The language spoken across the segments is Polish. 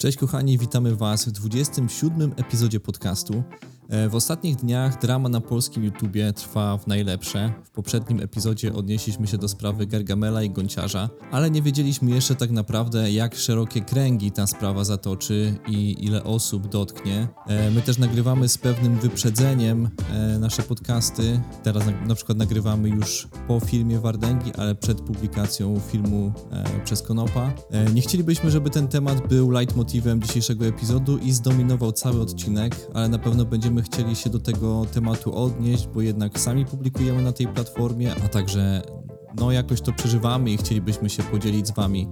Cześć kochani, witamy Was w 27 epizodzie podcastu. E, w ostatnich dniach drama na polskim YouTubie trwa w najlepsze. W poprzednim epizodzie odnieśliśmy się do sprawy Gargamela i Gonciarza, ale nie wiedzieliśmy jeszcze tak naprawdę, jak szerokie kręgi ta sprawa zatoczy i ile osób dotknie. E, my też nagrywamy z pewnym wyprzedzeniem e, nasze podcasty. Teraz na, przykład nagrywamy już po filmie Wardęgi, ale przed publikacją filmu przez Konopa. Nie chcielibyśmy, żeby ten temat był leitmotivem dzisiejszego epizodu i zdominował cały odcinek, ale na pewno będziemy będziemy chcieli się do tego tematu odnieść, bo jednak sami publikujemy na tej platformie, a także no jakoś to przeżywamy i chcielibyśmy się podzielić z Wami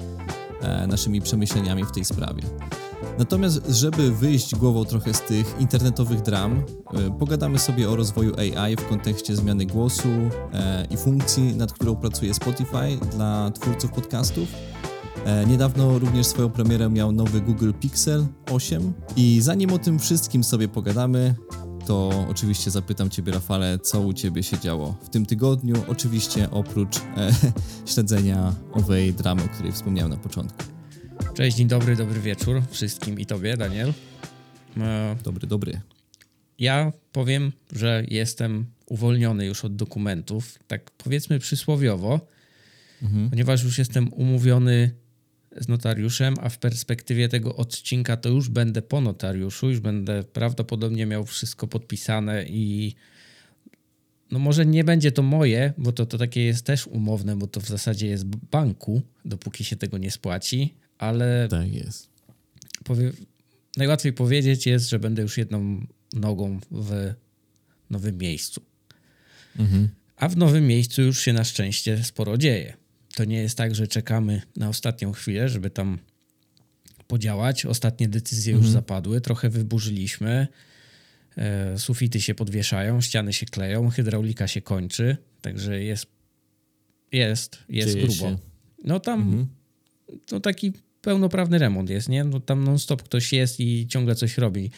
e, naszymi przemyśleniami w tej sprawie. Natomiast, żeby wyjść głową trochę z tych internetowych dram, e, pogadamy sobie o rozwoju AI w kontekście zmiany głosu e, i funkcji, nad którą pracuje Spotify dla twórców podcastów. E, niedawno również swoją premierę miał nowy Google Pixel 8 i zanim o tym wszystkim sobie pogadamy, to oczywiście zapytam Ciebie, Rafale, co u Ciebie się działo w tym tygodniu, oczywiście oprócz e, śledzenia owej dramy, o której wspomniałem na początku. Cześć, dzień dobry, dobry wieczór wszystkim i Tobie, Daniel. E, dobry, dobry. Ja powiem, że jestem uwolniony już od dokumentów, tak powiedzmy przysłowiowo, mhm. ponieważ już jestem umówiony z notariuszem, a w perspektywie tego odcinka to już będę po notariuszu, już będę prawdopodobnie miał wszystko podpisane i no może nie będzie to moje, bo to, to takie jest też umowne, bo to w zasadzie jest banku, dopóki się tego nie spłaci, ale... Tak jest. Powie... Najłatwiej powiedzieć jest, że będę już jedną nogą w nowym miejscu. Mhm. A w nowym miejscu już się na szczęście sporo dzieje. To nie jest tak, że czekamy na ostatnią chwilę, żeby tam podziałać. Ostatnie decyzje mhm. już zapadły, trochę wyburzyliśmy. E, sufity się podwieszają, ściany się kleją, hydraulika się kończy, także jest jest, jest Dzieje grubo. Się. No tam mhm. to taki pełnoprawny remont jest, nie? No tam non-stop ktoś jest i ciągle coś robi.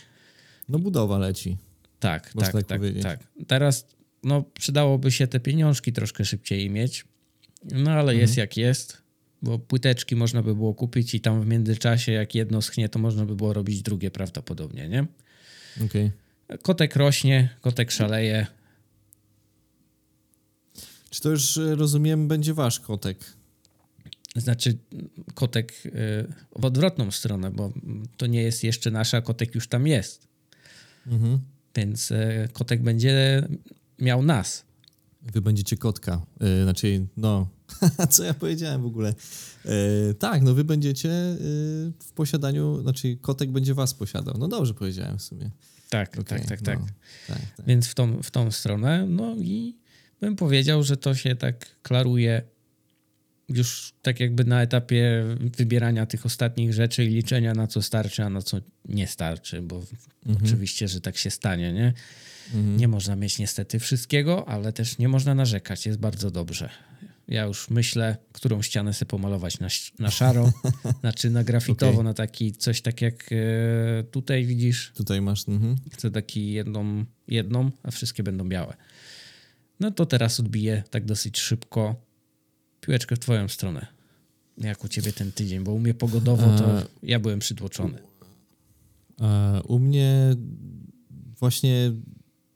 No budowa leci. Tak, tak, tak, tak, tak. Teraz no, przydałoby się te pieniążki troszkę szybciej mieć, no ale mhm. jest jak jest, bo płyteczki można by było kupić i tam w międzyczasie, jak jedno schnie, to można by było robić drugie prawdopodobnie, nie? Okej. Okay. Kotek rośnie, kotek szaleje. Czy to już, e, rozumiem, będzie wasz kotek? Znaczy, kotek e, w odwrotną stronę, bo to nie jest jeszcze nasza, kotek już tam jest. Mhm. Więc e, kotek będzie miał nas. Wy będziecie kotka. Yy, znaczy, no, co ja powiedziałem w ogóle? Yy, tak, no wy będziecie yy, w posiadaniu, znaczy kotek będzie was posiadał. No dobrze powiedziałem w sumie. Tak, okay, tak, tak, tak. No, tak, tak. Więc w tą, w tą stronę, no i bym powiedział, że to się tak klaruje już tak jakby na etapie wybierania tych ostatnich rzeczy i liczenia na co starczy, a na co nie starczy, bo mhm. oczywiście, że tak się stanie, nie? Mhm. Nie można mieć niestety wszystkiego, ale też nie można narzekać. Jest bardzo dobrze. Ja już myślę, którą ścianę sobie pomalować na, na szaro, znaczy na grafitowo, okay. na taki coś tak jak e, tutaj widzisz. Tutaj masz. Mhm. Chcę taki jedną, jedną, a wszystkie będą białe. No to teraz odbiję tak dosyć szybko piłeczkę w twoją stronę. Jak u ciebie ten tydzień, bo u mnie pogodowo to e... ja byłem przytłoczony. E, u mnie właśnie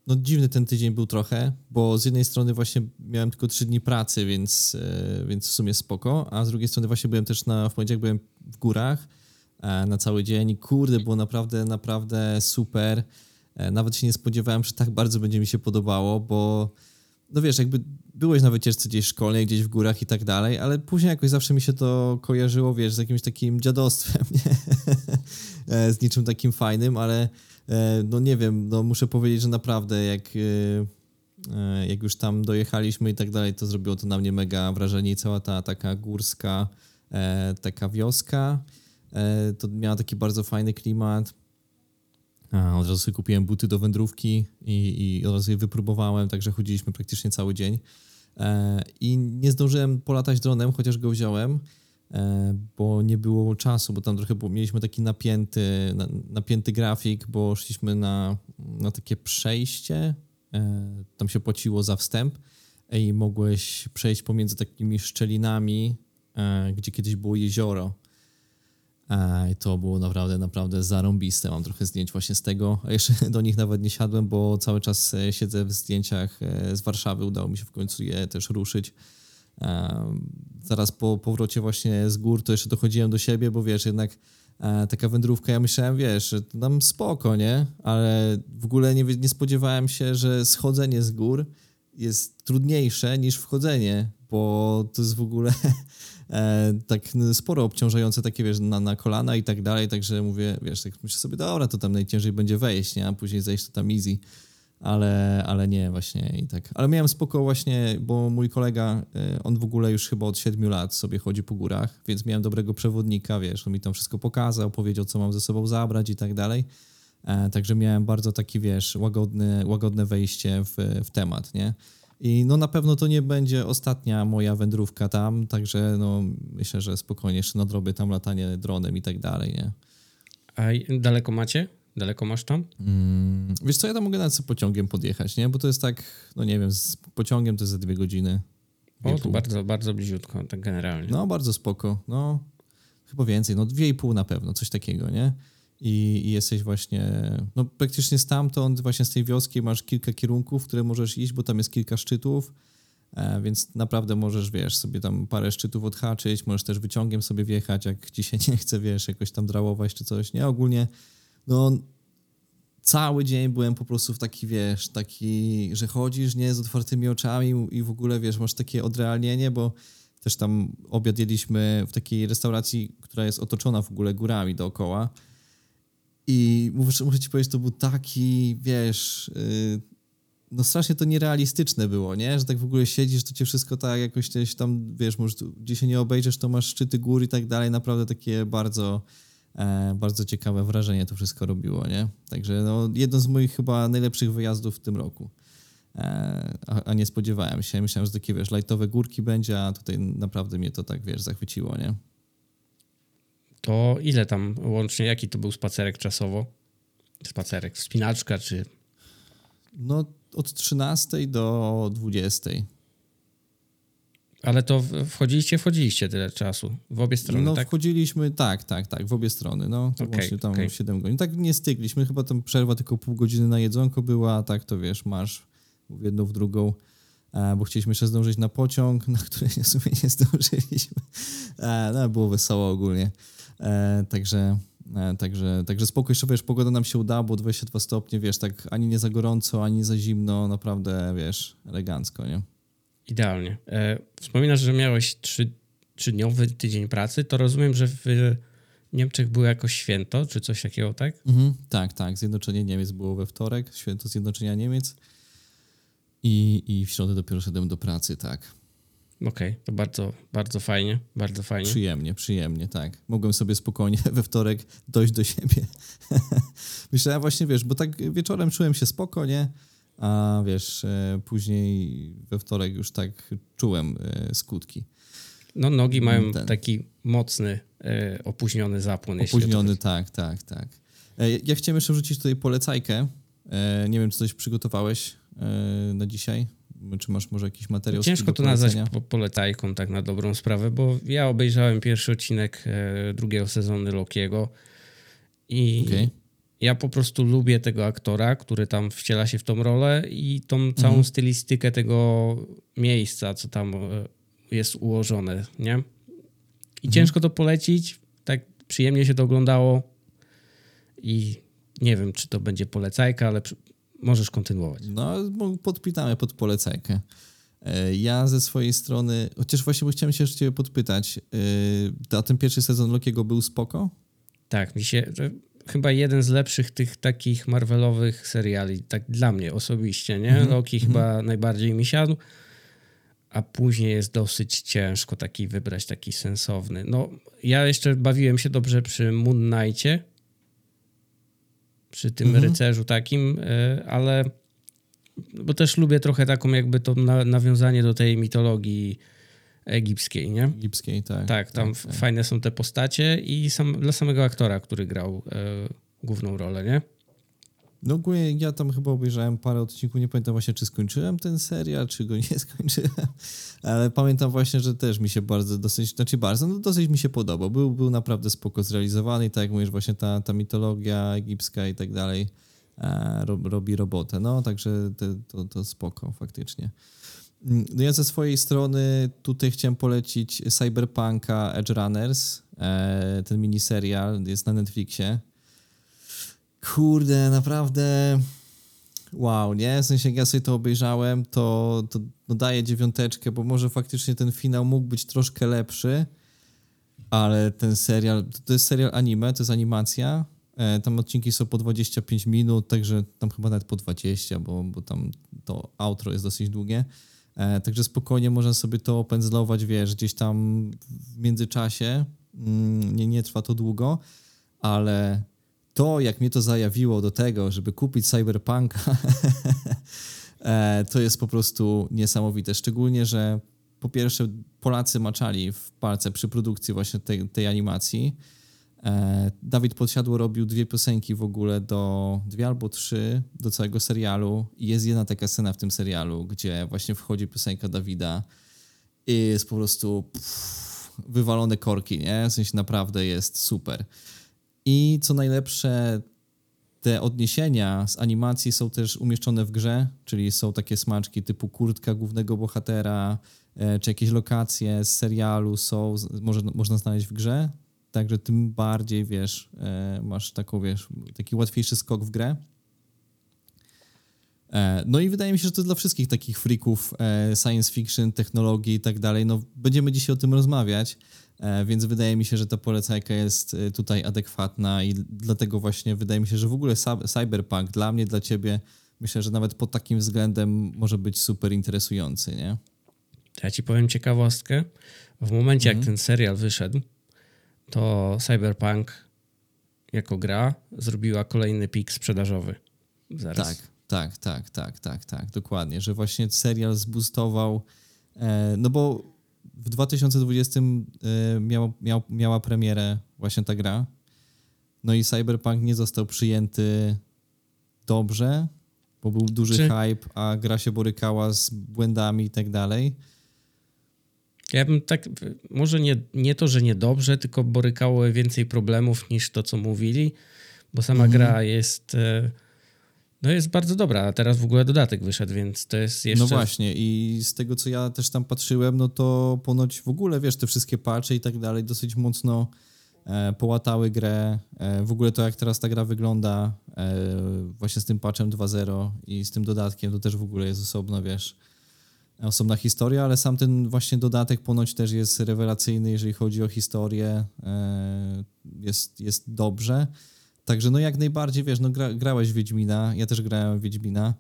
no dziwny ten tydzień był trochę, bo z jednej strony właśnie miałem tylko trzy dni pracy, więc, e, więc w sumie spoko, a z drugiej strony właśnie byłem też na, w poniedziałek byłem w górach e, na cały dzień i kurde, było naprawdę, naprawdę super. E, nawet się nie spodziewałem, że tak bardzo będzie mi się podobało, bo no wiesz, jakby byłeś na wycieczce gdzieś szkolnej, gdzieś w górach i tak dalej, ale później jakoś zawsze mi się to kojarzyło, wiesz, z jakimś takim dziadostwem, nie? Z niczym takim fajnym, ale E, no nie wiem, no muszę powiedzieć, że naprawdę jak, e, e, jak już tam dojechaliśmy i tak dalej, to zrobiło to na mnie mega wrażenie i cała ta taka górska taka wioska to miała taki bardzo fajny klimat. Od razu sobie kupiłem buty do wędrówki i, i od razu je wypróbowałem, także chodziliśmy praktycznie cały dzień. I nie zdążyłem polatać dronem, chociaż go wziąłem. E, bo nie było czasu, bo tam trochę mieliśmy taki napięty, napięty grafik, bo szliśmy na, na takie przejście, e, tam się płaciło za wstęp i mogłeś przejść pomiędzy takimi szczelinami, e, gdzie kiedyś było jezioro. I to było naprawdę, naprawdę zarąbiste. Mam trochę zdjęć właśnie z tego. A jeszcze do nich nawet nie siadłem, bo cały czas e, siedzę w zdjęciach e, z Warszawy. Udało mi się w końcu je też ruszyć. Zaraz po powrocie właśnie z gór to jeszcze dochodziłem do siebie, bo wiesz, jednak e, taka wędrówka, ja myślałem, wiesz, że tam spoko, nie? Ale w ogóle nie, nie spodziewałem się, że schodzenie z gór jest trudniejsze niż wchodzenie, bo to jest w ogóle e, tak sporo obciążające takie, wiesz, na, na kolana i tak dalej, także mówię, wiesz, tak myślę sobie, dobra, to tam najciężej będzie wejść, nie? A później zejść to tam easy ale, ale nie właśnie i tak. Ale miałem spoko właśnie, bo mój kolega, e, on w ogóle już chyba od 7 lat sobie chodzi po górach, więc miałem dobrego przewodnika, wiesz, on mi tam wszystko pokazał, powiedział, co mam ze sobą zabrać i tak dalej. E, także miałem bardzo taki, wiesz, łagodny, łagodne wejście w, w temat, nie? I no na pewno to nie będzie ostatnia moja wędrówka tam, także no myślę, że spokojnie jeszcze nadrobię tam latanie dronem i tak dalej, nie? A daleko macie? Daleko masz tam? Mm, wiesz co, ja tam mogę nawet pociągiem podjechać, nie? Bo to jest tak, no nie wiem, z pociągiem to jest za dwie godziny. O, to bardzo, bardzo bliziutko, tak generalnie. No, bardzo spoko. No, chyba więcej, no dwie i pół na pewno, coś takiego, nie? I, I, jesteś właśnie, no praktycznie stamtąd, właśnie z tej wioski masz kilka kierunków, w które możesz iść, bo tam jest kilka szczytów, e, więc naprawdę możesz, wiesz, sobie tam parę szczytów odhaczyć, możesz też wyciągiem sobie wjechać, jak ci się nie chce, wiesz, jakoś tam drałować czy coś, nie? Ogólnie no cały dzień byłem po prostu w taki, wiesz, taki, że chodzisz, nie, z otwartymi oczami i w ogóle, wiesz, masz takie odrealnienie, bo też tam obiad jedliśmy w takiej restauracji, która jest otoczona w ogóle górami dookoła i muszę, muszę ci powiedzieć, to był taki, wiesz, yy, no strasznie to nierealistyczne było, nie? Że tak w ogóle siedzisz, to cię wszystko tak jakoś tam, wiesz, może gdzie się nie obejrzysz, to masz szczyty gór i tak dalej, naprawdę takie bardzo bardzo ciekawe wrażenie to wszystko robiło, nie? Także no, jedno z moich chyba najlepszych wyjazdów w tym roku. E, a, a, nie spodziewałem się. Myślałem, że takie, wiesz, lightowe górki będzie, a tutaj naprawdę mnie to tak, wiesz, zachwyciło, nie? To ile tam łącznie, jaki to był spacerek czasowo? Spacerek, spinaczka czy... No od 13 do 20. Ale to wchodziliście, wchodziliście tyle czasu, w obie strony, no, tak? wchodziliśmy, tak, tak, tak, w obie strony, no, to okay, właśnie tam okay. 7 godzin. Tak nie stygliśmy, chyba tam przerwa tylko pół godziny na jedzonko była, a tak to wiesz, masz w jedną, w drugą, e, bo chcieliśmy jeszcze zdążyć na pociąg, na który w sumie nie zdążyliśmy. E, no, było wesoło ogólnie. E, także, także, także spoko, jeszcze wiesz, pogoda nam się udała, było 22 stopnie, wiesz, tak ani nie za gorąco, ani nie za zimno, naprawdę, wiesz, elegancko, nie? Idealnie. E, wspominasz, że miałeś trzy, trzydniowy tydzień pracy, to rozumiem, że w Niemczech było jakoś święto, czy coś takiego, tak? Mhm, tak, tak. Zjednoczenie Niemiec było we wtorek, święto Zjednoczenia Niemiec i, i w środę dopiero szedłem do pracy, tak. Okej, okay, to bardzo, bardzo fajnie, bardzo fajnie. Przyjemnie, przyjemnie, tak. Mogłem sobie spokojnie we wtorek dojść do siebie. Myślałem właśnie, wiesz, bo tak wieczorem czułem się spokojnie, a wiesz, e, później we wtorek już tak czułem e, skutki. No nogi mają Ten. taki mocny, e, opóźniony zapłon. Opóźniony, tak, tak, tak. Ja chciałem jeszcze wrzucić tutaj polecajkę. Nie wiem, czy coś przygotowałeś na dzisiaj? Czy masz może jakiś materiał? Ciężko to nazwać po polecajką, tak na dobrą sprawę, bo ja obejrzałem pierwszy odcinek drugiego sezonu Lokiego i okay ja po prostu lubię tego aktora, który tam wciela się w tą rolę i tą całą mhm. stylistykę tego miejsca, co tam e, jest ułożone, nie? I mhm. ciężko to polecić, tak przyjemnie się to oglądało i nie wiem, czy to będzie polecajka, ale możesz kontynuować. No, podpitamy pod polecajkę. E, ja ze swojej strony, chociaż właśnie chciałem się jeszcze ciebie podpytać, e, a ten pierwszy sezon Lokiego był spoko? Tak, mi się chyba jeden z lepszych tych takich Marvelowych seriali, tak dla mnie osobiście, nie? Mm -hmm. Loki mm -hmm. chyba najbardziej mi siadł, a później jest dosyć ciężko taki wybrać, taki sensowny. No, ja jeszcze bawiłem się dobrze przy Moon Knightie, przy tym mm -hmm. rycerzu takim, e, ale bo też lubię trochę taką jakby to nawiązanie do tej mitologii egipskiej, nie? Egipskiej, tak. Tak, tam tak, tak. fajne są te postacie i sam, dla samego aktora, który grał e, główną rolę, nie? No ogólnie ja tam chyba obejrzałem parę odcinków, nie pamiętam właśnie, czy skończyłem ten serial, czy go nie skończyłem, ale pamiętam właśnie, że też mi się bardzo, dosyć, znaczy bardzo, no dosyć mi się podobał. Był, był naprawdę spoko zrealizowany i tak jak mówisz, właśnie ta, ta mitologia egipska i tak dalej e, robi robotę, no także te, to, to spoko faktycznie. No ja ze swojej strony tutaj chciałem polecić Cyberpunka Edge Runners, e, ten miniserial jest na Netflixie. Kurde, naprawdę wow, nie? W sensie jak ja sobie to obejrzałem, to, to no daję dziewiąteczkę, bo może faktycznie ten finał mógł być troszkę lepszy, ale ten serial, to jest serial anime, to jest animacja, e, tam odcinki są po 25 minut, także tam chyba nawet po 20, bo, bo tam to outro jest dosyć długie. E, także spokojnie można sobie to opędzlować, wiesz, gdzieś tam w międzyczasie. Mm, nie, nie trwa to długo, ale to, jak mnie to zajawiło do tego, żeby kupić Cyberpunka, e, to jest po prostu niesamowite. Szczególnie, że po pierwsze Polacy maczali w palce przy produkcji właśnie tej, tej animacji. E, Dawid Podsiadło robił dwie piosenki w ogóle do, dwie albo trzy do całego serialu i jest jedna taka scena w tym serialu, gdzie właśnie wchodzi piosenka Dawida i jest po prostu pff, wywalone korki, nie? W sensie naprawdę jest super. I co najlepsze, te odniesienia z animacji są też umieszczone w grze, czyli są takie smaczki typu kurtka głównego bohatera, e, czy jakieś lokacje z serialu są, może, można znaleźć w grze, także tym bardziej, wiesz, e, masz taką, wiesz, taki łatwiejszy skok w grę. E, no i wydaje mi się, że to dla wszystkich takich freaków science fiction, technologii i tak dalej. No, będziemy dzisiaj o tym rozmawiać. E, więc wydaje mi się, że ta polecajka jest e, tutaj adekwatna i dlatego właśnie wydaje mi się, że w ogóle Cyberpunk dla mnie, dla ciebie, myślę, że nawet pod takim względem może być super interesujący, nie? Ja ci powiem ciekawostkę. W momencie, jak mhm. ten serial wyszedł, to Cyberpunk jako gra zrobiła kolejny pik sprzedażowy. Zaraz. Tak, tak, tak, tak, tak, tak, dokładnie, że właśnie serial zboostował, e, no bo w 2020 y, miał, miał, miała premierę właśnie ta gra. No i Cyberpunk nie został przyjęty dobrze, bo był duży Czy... hype, a gra się borykała z błędami i tak dalej. Ja bym tak, może nie, nie to, że niedobrze, tylko borykało więcej problemów niż to, co mówili, bo sama mhm. gra jest y, no jest bardzo dobra, a teraz w ogóle dodatek wyszedł, więc to jest jeszcze... No właśnie i z tego, co ja też tam patrzyłem, no to ponoć w ogóle, wiesz, te wszystkie patche i tak dalej dosyć mocno e, połatały grę. E, w ogóle to, jak teraz ta gra wygląda e, właśnie z tym patchem 2.0 i z tym dodatkiem, to też w ogóle jest osobno, wiesz, osobna historia, ale sam ten właśnie dodatek ponoć też jest rewelacyjny, jeżeli chodzi o historię. E, jest, jest dobrze. Także no jak najbardziej, wiesz, no gra, grałeś Wiedźmina, ja też grałem Wiedźmina.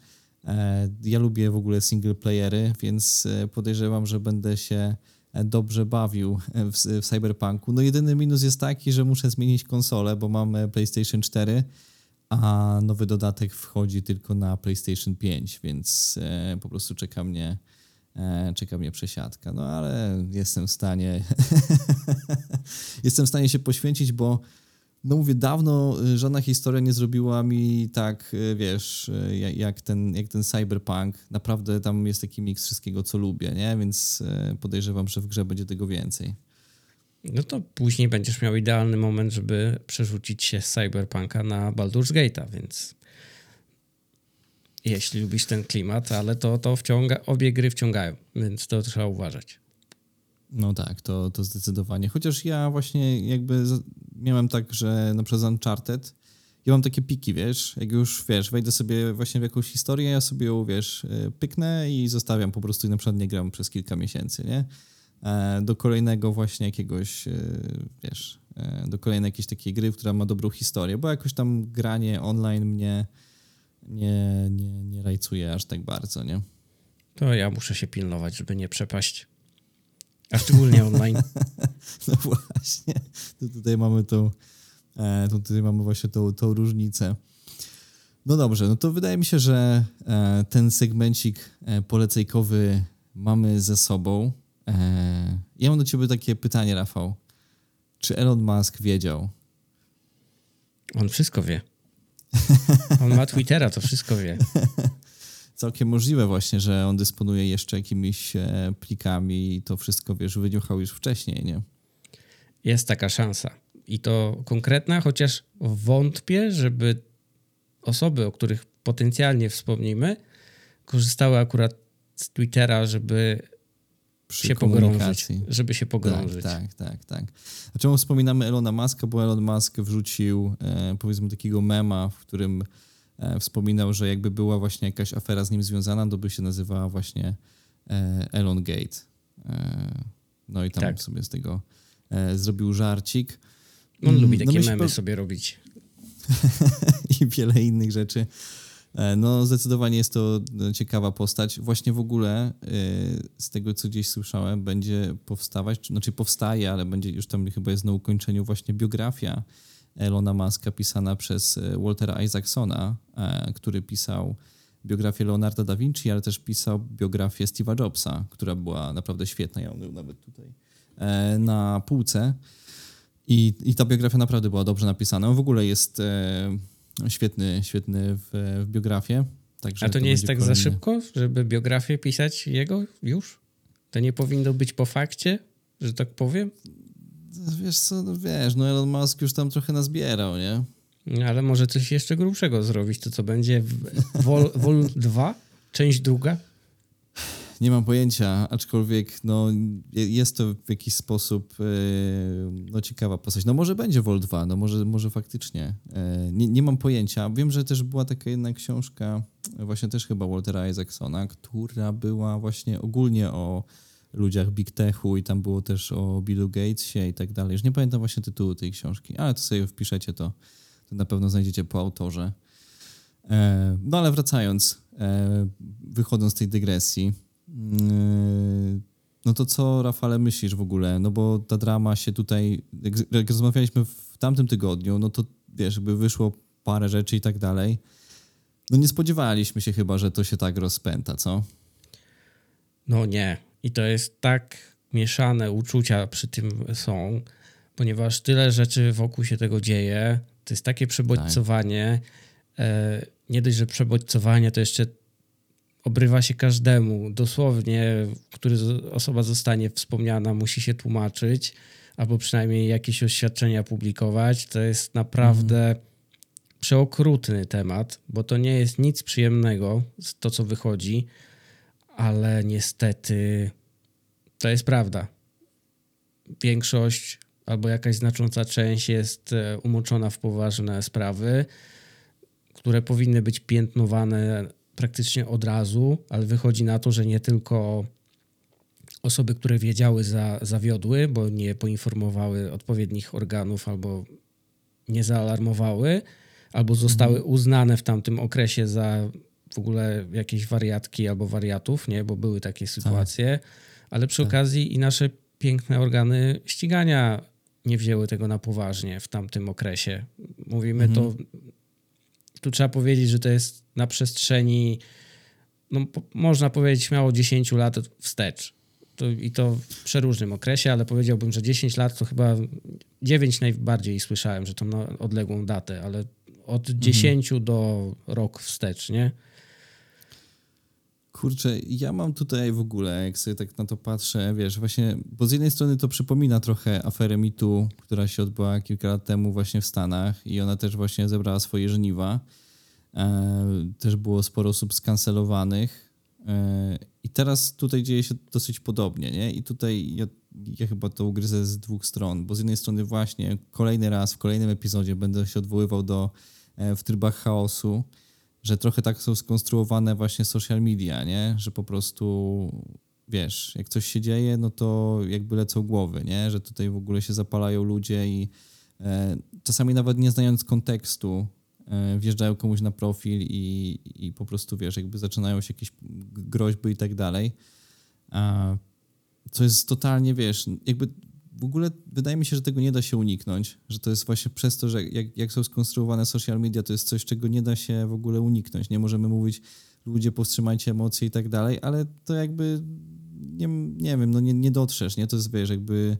E, ja lubię w ogóle single playery, więc e, podejrzewam, że będę się dobrze bawił w, w Cyberpunku. No jedyny minus jest taki, że muszę zmienić konsolę, bo mam PlayStation 4, a nowy dodatek wchodzi tylko na PlayStation 5, więc po prostu czeka mnie czeka mnie przesiadka. No ale jestem w stanie jestem w stanie się poświęcić, bo no mówię, dawno y, żadna historia nie zrobiła mi tak, y, wiesz, y, jak ten, jak ten cyberpunk. Naprawdę tam jest taki miks wszystkiego, co lubię, nie? Więc podejrzewam, że w grze będzie tego więcej. No to później będziesz miał idealny moment, żeby przerzucić się z cyberpunka na Baldur's Gate'a, więc jeśli lubisz ten klimat, ale to, to wciąga, obie gry wciągają, więc to trzeba uważać. No tak, to, to zdecydowanie. Chociaż ja właśnie jakby miałem tak, że na przykład Uncharted, ja mam takie piki, wiesz, jak już, wiesz, wejdę sobie właśnie w jakąś historię, ja sobie ją, wiesz, e, pyknę i zostawiam po prostu i na przykład nie gram przez kilka miesięcy, nie? E, do kolejnego właśnie jakiegoś, e, wiesz, do kolejnej jakiejś takiej gry, która ma dobrą historię, bo jakoś tam granie online mnie nie, nie, nie rajcuje aż tak bardzo, nie? To ja muszę się pilnować, żeby nie przepaść. A szczególnie online. no właśnie. To tutaj mamy tą, e, to tutaj mamy właśnie tą, tą różnicę. No dobrze, no to wydaje mi się, że e, ten segmencik e, polecejkowy mamy ze sobą. Ja mam do ciebie takie pytanie, Rafał. Czy Elon Musk wiedział? On wszystko wie. On ma Twittera, to wszystko wie. Całkiem możliwe właśnie, że on dysponuje jeszcze jakimiś e, plikami i to wszystko, wiesz, wyniuchał już wcześniej, nie? Jest taka szansa. I to konkretna, chociaż wątpię, żeby osoby, o których potencjalnie wspomnimy, korzystały akurat z Twittera, żeby Przy się pogrążyć. Żeby się pogrążyć. Tak, tak, tak, tak. A czemu wspominamy Elona Muska? Bo Elon Musk wrzucił, e, powiedzmy, takiego mema, w którym e, wspominał, że jakby była właśnie jakaś afera z nim związana, to by się nazywała właśnie e, Elon Gate. E, no i tam Tak. sobie z tego e, zrobił żarcik. On Mm, lubi no takie myślę, memy po- sobie robić. i wiele innych rzeczy. E, No, zdecydowanie jest to e, ciekawa postać. Właśnie w ogóle e, z tego, co gdzieś słyszałem, będzie powstawać, czy- znaczy powstaje, ale będzie już tam chyba jest na ukończeniu właśnie biografia Elona Muska pisana przez Waltera Isaacsona, który pisał biografię Leonarda da Vinci, ale też pisał biografię Steve'a Jobsa, która była naprawdę świetna. Ja ją nawet tutaj na półce. I, I ta biografia naprawdę była dobrze napisana. On w ogóle jest świetny, świetny w, w biografię. Także A to nie jest tak za kolejny- szybko, żeby biografię pisać jego już? To nie powinno być po fakcie, że tak powiem? Wiesz co, no wiesz, no Elon Musk już tam trochę nazbierał, nie? No, Ale może coś jeszcze grubszego zrobić. To co będzie? Vol, Vol 2? Część druga? Nie mam pojęcia, aczkolwiek no, je- jest to w jakiś sposób e, no, ciekawa postać. No może będzie Vol 2, no może, może faktycznie. E, nie, nie mam pojęcia. Wiem, że też była taka jedna książka, właśnie też chyba Waltera Isaacsona, która była właśnie ogólnie o ludziach Big Techu i tam było też o Billu Gatesie i tak dalej. Już nie pamiętam właśnie tytułu tej książki, ale to sobie wpiszecie to, to na pewno znajdziecie po autorze. E, No ale wracając, wychodząc z tej dygresji, No to co, Rafale, myślisz w ogóle? No bo ta drama się tutaj, jak, rozmawialiśmy w tamtym tygodniu, no to wiesz, jakby wyszło parę rzeczy i tak dalej. No nie spodziewaliśmy się chyba, że to się tak rozpęta, co? No nie. I to jest tak mieszane uczucia przy tym są, ponieważ tyle rzeczy wokół się tego dzieje. To jest takie przebodźcowanie. E, nie dość, że przebodźcowanie, to jeszcze obrywa się każdemu. Dosłownie, który osoba zostanie wspomniana, musi się tłumaczyć, albo przynajmniej jakieś oświadczenia publikować. To jest naprawdę przeokrutny temat, bo to nie jest nic przyjemnego, to co wychodzi, ale niestety to jest prawda. Większość albo jakaś znacząca część jest e, umoczona w poważne sprawy, które powinny być piętnowane praktycznie od razu, ale wychodzi na to, że nie tylko osoby, które wiedziały, za, zawiodły, bo nie poinformowały odpowiednich organów albo nie zaalarmowały, albo zostały uznane w tamtym okresie za w ogóle jakieś wariatki albo wariatów, nie? bo były takie sytuacje, ale przy okazji i nasze piękne organy ścigania nie wzięły tego na poważnie w tamtym okresie. Mówimy to, tu trzeba powiedzieć, że to jest na przestrzeni, no po, można powiedzieć śmiało 10 lat wstecz. To, I to w przeróżnym okresie, ale powiedziałbym, że 10 lat to chyba 9 najbardziej słyszałem, że to na odległą datę, ale od 10 do rok wstecz, nie? Kurczę, ja mam tutaj w ogóle, jak sobie tak na to patrzę, wiesz, właśnie, bo z jednej strony to przypomina trochę aferę MeToo, która się odbyła kilka lat temu właśnie w Stanach i ona też właśnie zebrała swoje żniwa. E, też było sporo osób skancelowanych e, i teraz tutaj dzieje się dosyć podobnie, nie? I tutaj ja, ja chyba to ugryzę z dwóch stron, bo z jednej strony właśnie kolejny raz w kolejnym epizodzie będę się odwoływał do e, w trybach chaosu, że trochę tak są skonstruowane właśnie social media, nie? Że po prostu, wiesz, jak coś się dzieje, no to jakby lecą głowy, nie? Że tutaj w ogóle się zapalają ludzie i e, czasami nawet nie znając kontekstu e, wjeżdżają komuś na profil i, i po prostu, wiesz, jakby zaczynają się jakieś groźby i tak dalej. Co jest totalnie, wiesz, jakby w ogóle wydaje mi się, że tego nie da się uniknąć, że to jest właśnie przez to, że jak, jak są skonstruowane social media, to jest coś, czego nie da się w ogóle uniknąć. Nie możemy mówić, ludzie powstrzymajcie emocje i tak dalej, ale to jakby, nie, nie wiem, no nie, nie dotrzesz, nie? To jest, wiesz, jakby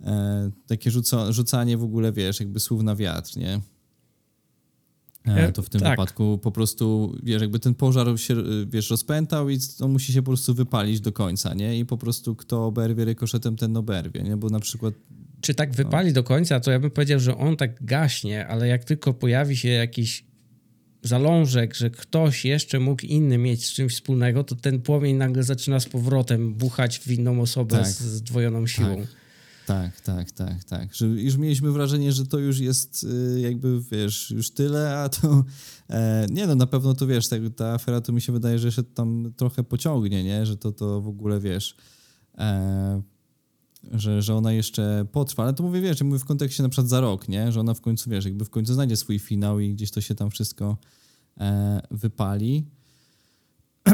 e, takie rzuca, rzucanie w ogóle, wiesz, jakby słów na wiatr, nie? E, to w tym tak. wypadku po prostu, wiesz, jakby ten pożar się, wiesz, rozpętał i on musi się po prostu wypalić do końca, nie? I po prostu kto oberwie rykoszetem, ten oberwie, nie? Bo na przykład... Czy tak wypali no. do końca, to ja bym powiedział, że on tak gaśnie, ale jak tylko pojawi się jakiś zalążek, że ktoś jeszcze mógł inny mieć z czymś wspólnego, to ten płomień nagle zaczyna z powrotem buchać w inną osobę tak. z zdwojoną siłą. Tak. Tak, tak, tak, tak. Że już mieliśmy wrażenie, że to już jest y, jakby, wiesz, już tyle, a to e, nie no, na pewno to wiesz, tak, ta afera to mi się wydaje, że jeszcze tam trochę pociągnie, nie? Że to, to w ogóle, wiesz, e, że, że ona jeszcze potrwa, ale to mówię, wiesz, mówię w kontekście na przykład za rok, nie? Że ona w końcu, wiesz, jakby w końcu znajdzie swój finał i gdzieś to się tam wszystko e, wypali.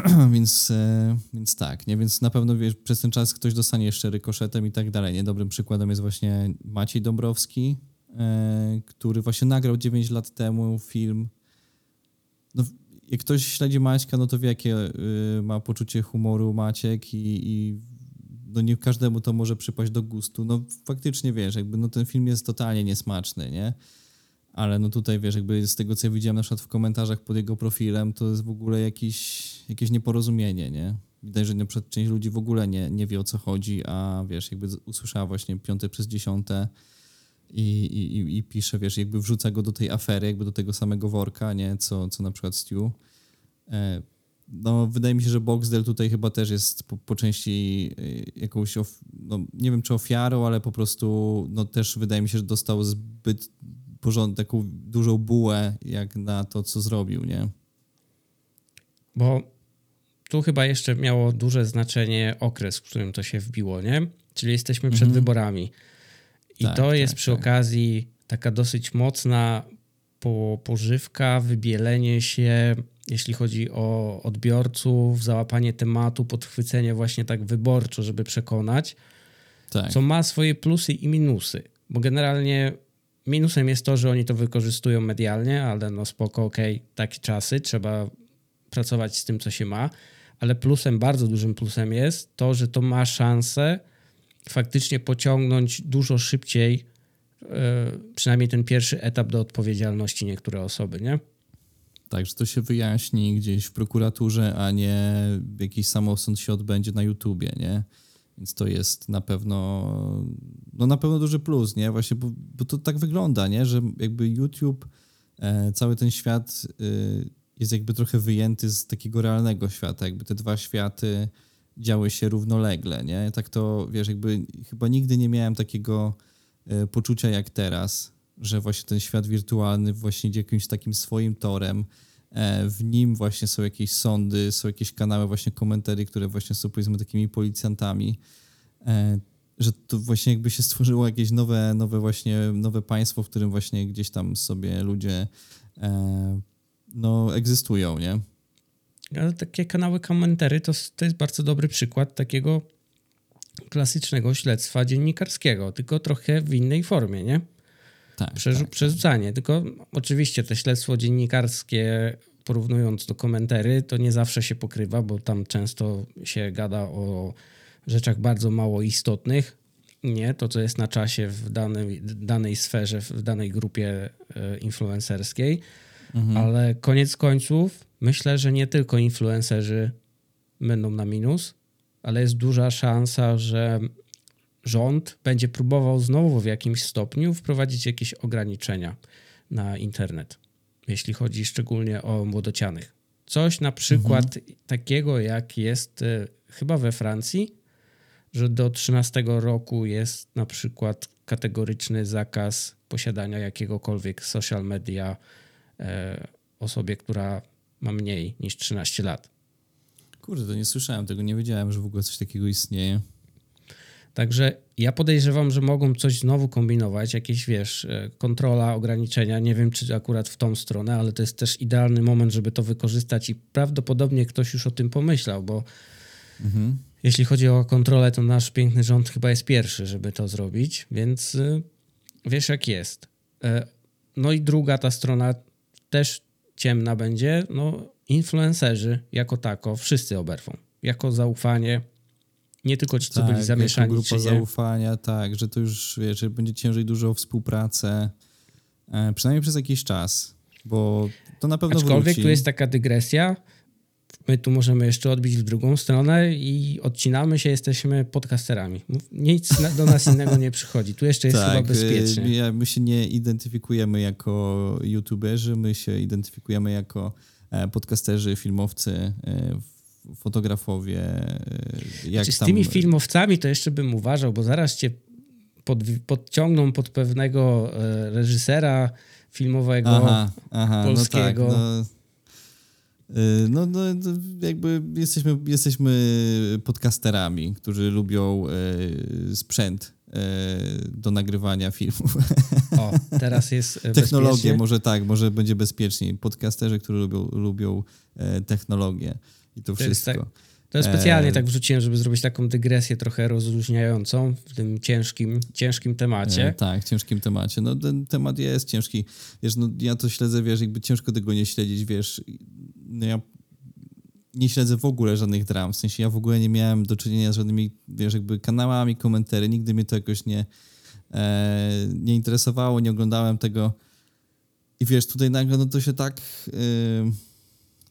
więc, e, więc tak, nie? Więc na pewno wiesz, przez ten czas ktoś dostanie jeszcze rykoszetem i tak dalej. Nie? Dobrym przykładem jest właśnie Maciej Dąbrowski, e, który właśnie nagrał 9 lat temu film. No, jak ktoś śledzi Maćka, no to wie, jakie y, ma poczucie humoru Maciek i, i no nie każdemu to może przypaść do gustu. No faktycznie wiesz, jakby no ten film jest totalnie niesmaczny, nie? ale no tutaj wiesz, jakby z tego co ja widziałem na przykład w komentarzach pod jego profilem, to jest w ogóle jakiś, jakieś nieporozumienie, nie? Widać, że na przykład część ludzi w ogóle nie, nie wie o co chodzi, a wiesz, jakby usłyszała właśnie piąte przez dziesiąte i, i, i pisze, wiesz, jakby wrzuca go do tej afery, jakby do tego samego worka, nie? Co, co na przykład Stu. E, no, wydaje mi się, że Boxdel tutaj chyba też jest po, po części e, jakąś, of, no, nie wiem czy ofiarą, ale po prostu no, też wydaje mi się, że dostał zbyt porząd, taką dużą bułę jak na to, co zrobił, nie? Bo tu chyba jeszcze miało duże znaczenie okres, w którym to się wbiło, nie? Czyli jesteśmy przed mhm. wyborami. I tak, to jest tak, przy tak. okazji taka dosyć mocna po, pożywka, wybielenie się, jeśli chodzi o odbiorców, załapanie tematu, podchwycenie właśnie tak wyborczo, żeby przekonać, tak. co ma swoje plusy i minusy. Bo generalnie Minusem jest to, że oni to wykorzystują medialnie, ale no spoko, okej, okay, takie czasy, trzeba pracować z tym, co się ma, ale plusem, bardzo dużym plusem jest to, że to ma szansę faktycznie pociągnąć dużo szybciej yy, przynajmniej ten pierwszy etap do odpowiedzialności niektóre osoby, nie? Tak, że to się wyjaśni gdzieś w prokuraturze, a nie jakiś samosąd się odbędzie na YouTubie, nie? Więc to jest na pewno, no na pewno duży plus, nie? Właśnie, bo, bo to tak wygląda, nie? Że jakby YouTube, e, cały ten świat e, jest jakby trochę wyjęty z takiego realnego świata. Jakby te dwa światy działy się równolegle, nie? Tak to, wiesz, jakby chyba nigdy nie miałem takiego e, poczucia jak teraz, że właśnie ten świat wirtualny właśnie idzie jakimś takim swoim torem, E, w nim właśnie są jakieś sądy, są jakieś kanały, właśnie komentary, które właśnie są powiedzmy takimi policjantami, e, że to właśnie jakby się stworzyło jakieś nowe, nowe właśnie, nowe państwo, w którym właśnie gdzieś tam sobie ludzie no egzystują, nie? Ale takie kanały komentary to, to jest bardzo dobry przykład takiego klasycznego śledztwa dziennikarskiego, tylko trochę w innej formie, nie? tak, Przerzu- tak, przerzucanie. Tak. Tylko oczywiście to śledztwo dziennikarskie, porównując do komentarzy, to nie zawsze się pokrywa, bo tam często się gada o rzeczach bardzo mało istotnych. Nie, to co jest na czasie w danej, danej sferze, w danej grupie e, influencerskiej. Mhm. Ale koniec końców myślę, że nie tylko influencerzy będą na minus, ale jest duża szansa, że rząd będzie próbował znowu w jakimś stopniu wprowadzić jakieś ograniczenia na internet, jeśli chodzi szczególnie o młodocianych. Coś na przykład mhm. takiego, jak jest y, chyba we Francji, że do 13 roku jest na przykład kategoryczny zakaz posiadania jakiegokolwiek social media osobie, która ma mniej niż 13 lat. Kurde, to nie słyszałem tego, nie wiedziałem, że w ogóle coś takiego istnieje. Także ja podejrzewam, że mogą coś znowu kombinować, jakieś wiesz, e, kontrola, ograniczenia. Nie wiem, czy akurat w tą stronę, ale to jest też idealny moment, żeby to wykorzystać i prawdopodobnie ktoś już o tym pomyślał, bo mhm. jeśli chodzi o kontrolę, to nasz piękny rząd chyba jest pierwszy, żeby to zrobić, więc e, wiesz, jak jest. E, no i druga ta strona też ciemna będzie. No, influencerzy jako tako wszyscy oberwą. Jako zaufanie nie tylko ci, co tak, byli zamieszani. grupa czy zaufania, tak, że to już, wiesz, będzie ciężej dużo o współpracę, e, przynajmniej przez jakiś czas. bo to na pewno Aczkolwiek wróci. tu jest taka dygresja. My tu możemy jeszcze odbić w drugą stronę i odcinamy się, jesteśmy podcasterami. Nic na- do nas innego nie przychodzi. Tu jeszcze jest chyba tak, bezpiecznie. y, ja- my się nie identyfikujemy jako youtuberzy, my się identyfikujemy jako e, podcasterzy, filmowcy, e, fotografowie. e, Jak Znaczy, z tam, tymi filmowcami to jeszcze bym uważał, bo zaraz cię pod, podciągną pod pewnego e, reżysera filmowego. Aha, aha, polskiego. No tak, no, no, no, no, jakby jesteśmy, jesteśmy podcasterami, którzy lubią e, sprzęt e, do nagrywania filmów. O, teraz jest e, Technologię, bezpiecznie. może tak, może będzie bezpieczniej. Podcasterzy, którzy lubią, lubią e, technologię i to To jest wszystko. To specjalnie E, tak wrzuciłem, żeby zrobić taką dygresję trochę rozluźniającą w tym ciężkim, ciężkim temacie. E, tak, ciężkim temacie. No ten temat jest ciężki. Wiesz, no ja to śledzę, wiesz, jakby ciężko tego nie śledzić, wiesz. No ja nie śledzę w ogóle żadnych dram, w sensie ja w ogóle nie miałem do czynienia z żadnymi, wiesz, jakby kanałami, komentarzy, nigdy mnie to jakoś nie, e, nie interesowało, nie oglądałem tego. I wiesz, tutaj nagle no to się tak...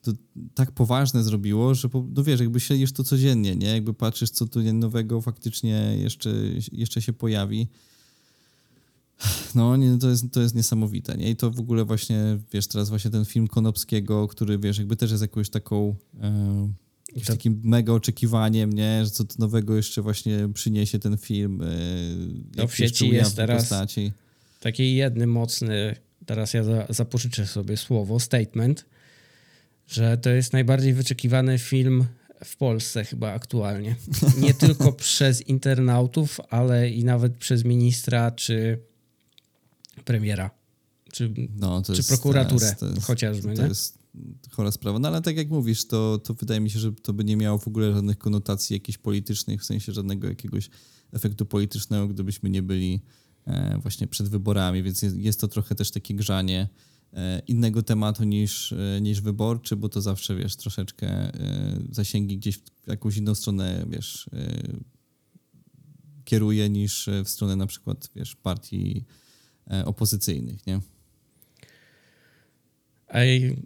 to tak poważne zrobiło, że po, no wiesz, jakby śledzisz to codziennie, nie? Jakby patrzysz, co tu nowego faktycznie jeszcze, jeszcze się pojawi. No, nie, to, jest, to jest niesamowite, nie? I to w ogóle właśnie, wiesz, teraz właśnie ten film Konopskiego, który, wiesz, jakby też jest jakąś taką, e, jakimś takim mega oczekiwaniem, nie? Że co to nowego jeszcze właśnie przyniesie ten film. E, jak w sieci jest teraz- Postaci. Taki jedny mocny, teraz ja za, zapożyczę sobie słowo, statement, że to jest najbardziej wyczekiwany film w Polsce chyba aktualnie. Nie tylko przez internautów, ale i nawet przez ministra czy premiera. Czy, No, czy jest, prokuraturę to jest, to jest, chociażby, To nie? jest chora sprawa. No ale tak jak mówisz, to, to wydaje mi się, że to by nie miało w ogóle żadnych konotacji jakichś politycznych, w sensie żadnego jakiegoś efektu politycznego, gdybyśmy nie byli e, właśnie przed wyborami, więc jest, jest to trochę też takie grzanie innego tematu niż, e, niż wyborczy, bo to zawsze, wiesz, troszeczkę e, zasięgi gdzieś w jakąś inną stronę, wiesz, e, kieruje niż w stronę na przykład, wiesz, partii e, opozycyjnych, nie? A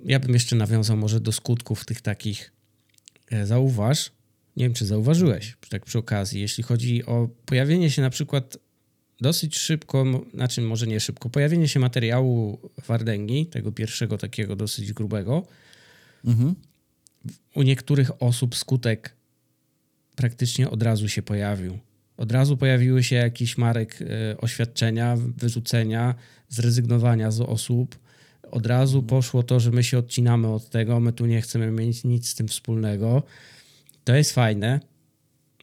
ja bym jeszcze nawiązał może do skutków tych takich. e, Zauważ, nie wiem czy zauważyłeś, tak przy okazji, jeśli chodzi o pojawienie się na przykład dosyć szybko, znaczy może nie szybko, pojawienie się materiału Wardęgi, tego pierwszego takiego dosyć grubego, Mhm. u niektórych osób skutek praktycznie od razu się pojawił. Od razu pojawiły się jakiś marek e, oświadczenia, wyrzucenia, zrezygnowania z osób. Od razu poszło to, że my się odcinamy od tego, my tu nie chcemy mieć nic z tym wspólnego. To jest fajne,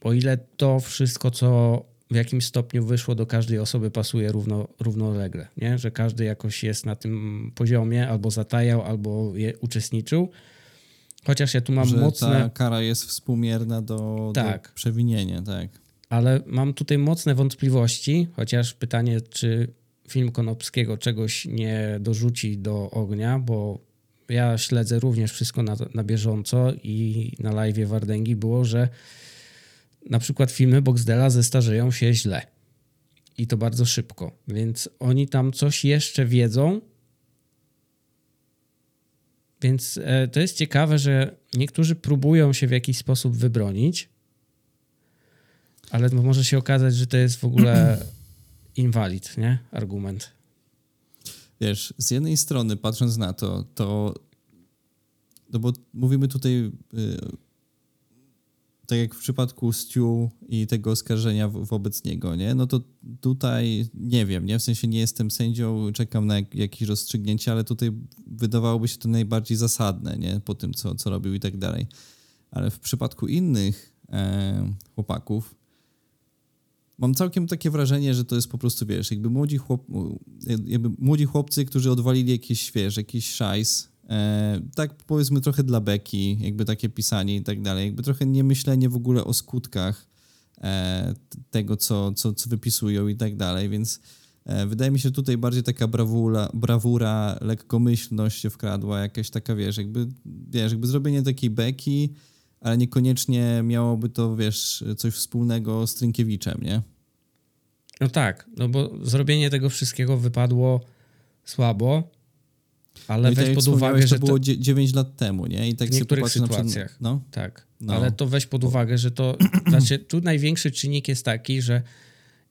o ile to wszystko, co w jakimś stopniu wyszło do każdej osoby, pasuje równo, równolegle, nie? że każdy jakoś jest na tym poziomie, albo zatajał, albo je uczestniczył. Chociaż ja tu mam że mocne. ta kara jest współmierna do, Tak. do przewinienia, tak. ale mam tutaj mocne wątpliwości, chociaż pytanie, czy film Konopskiego czegoś nie dorzuci do ognia, bo ja śledzę również wszystko na, na bieżąco i na live Wardęgi było, że na przykład filmy Boxdela zestarzeją się źle. I to bardzo szybko. Więc oni tam coś jeszcze wiedzą. Więc e, to jest ciekawe, że niektórzy próbują się w jakiś sposób wybronić, ale może się okazać, że to jest w ogóle inwalid, nie? Argument. Wiesz, z jednej strony patrząc na to, to no bo mówimy tutaj y, tak jak w przypadku Stu i tego oskarżenia wo- wobec niego, nie? No to tutaj nie wiem, nie? W sensie nie jestem sędzią, czekam na jak, jakieś rozstrzygnięcie, ale tutaj wydawałoby się to najbardziej zasadne, nie? Po tym, co, co robił i tak dalej. Ale w przypadku innych e, chłopaków mam całkiem takie wrażenie, że to jest po prostu, wiesz, jakby młodzi, chłop, jakby młodzi chłopcy, którzy odwalili jakiś, wiesz, jakiś szajs, tak powiedzmy trochę dla beki, jakby takie pisanie i tak dalej, jakby trochę nie myślenie w ogóle o skutkach e, tego, co, co, co wypisują i tak dalej, więc e, wydaje mi się tutaj bardziej taka brawura, brawura, lekkomyślność się wkradła, jakaś taka, wiesz, jakby, wiesz, jakby zrobienie takiej beki, ale niekoniecznie miałoby to, wiesz, coś wspólnego z Trynkiewiczem, nie? No tak, no bo zrobienie tego wszystkiego wypadło słabo. Ale no weź tak pod uwagę, to że było 9 lat temu, nie? I tak w niektórych na przykład- sytuacjach. No, Tak, No. ale to weź pod uwagę, że to, znaczy tu największy czynnik jest taki, że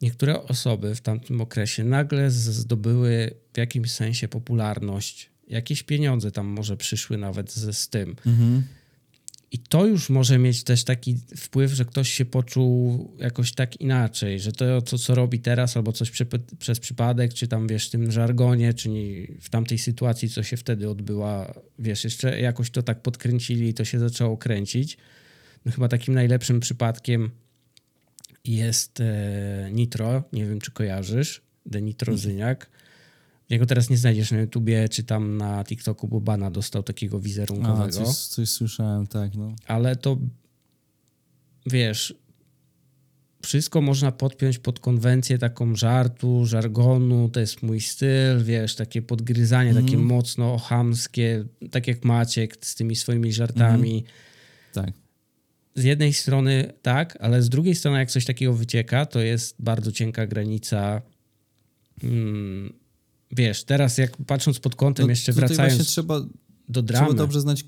niektóre osoby w tamtym okresie nagle zdobyły w jakimś sensie popularność, jakieś pieniądze tam może przyszły nawet z, z tym. mhm. I to już może mieć też taki wpływ, że ktoś się poczuł jakoś tak inaczej, że to, co, co robi teraz, albo coś przypa- przez przypadek, czy tam wiesz, w tym żargonie, czy nie, w tamtej sytuacji, co się wtedy odbyła, wiesz, jeszcze jakoś to tak podkręcili i to się zaczęło kręcić. No chyba takim najlepszym przypadkiem jest e, Nitro, nie wiem czy kojarzysz, The Nitrozyniak. Jego teraz nie znajdziesz na YouTubie, czy tam na TikToku, bo bana dostał takiego A, wizerunkowego coś, coś słyszałem, tak, no. ale to wiesz, wszystko można podpiąć pod konwencję taką żartu, żargonu, to jest mój styl, wiesz, takie podgryzanie, takie mocno chamskie, tak jak Maciek z tymi swoimi żartami. Tak. Z jednej strony tak, ale z drugiej strony jak coś takiego wycieka, to jest bardzo cienka granica. Mm, wiesz, teraz jak patrząc pod kątem, No, jeszcze wracając trzeba, do trzeba dramy, dobrze znać,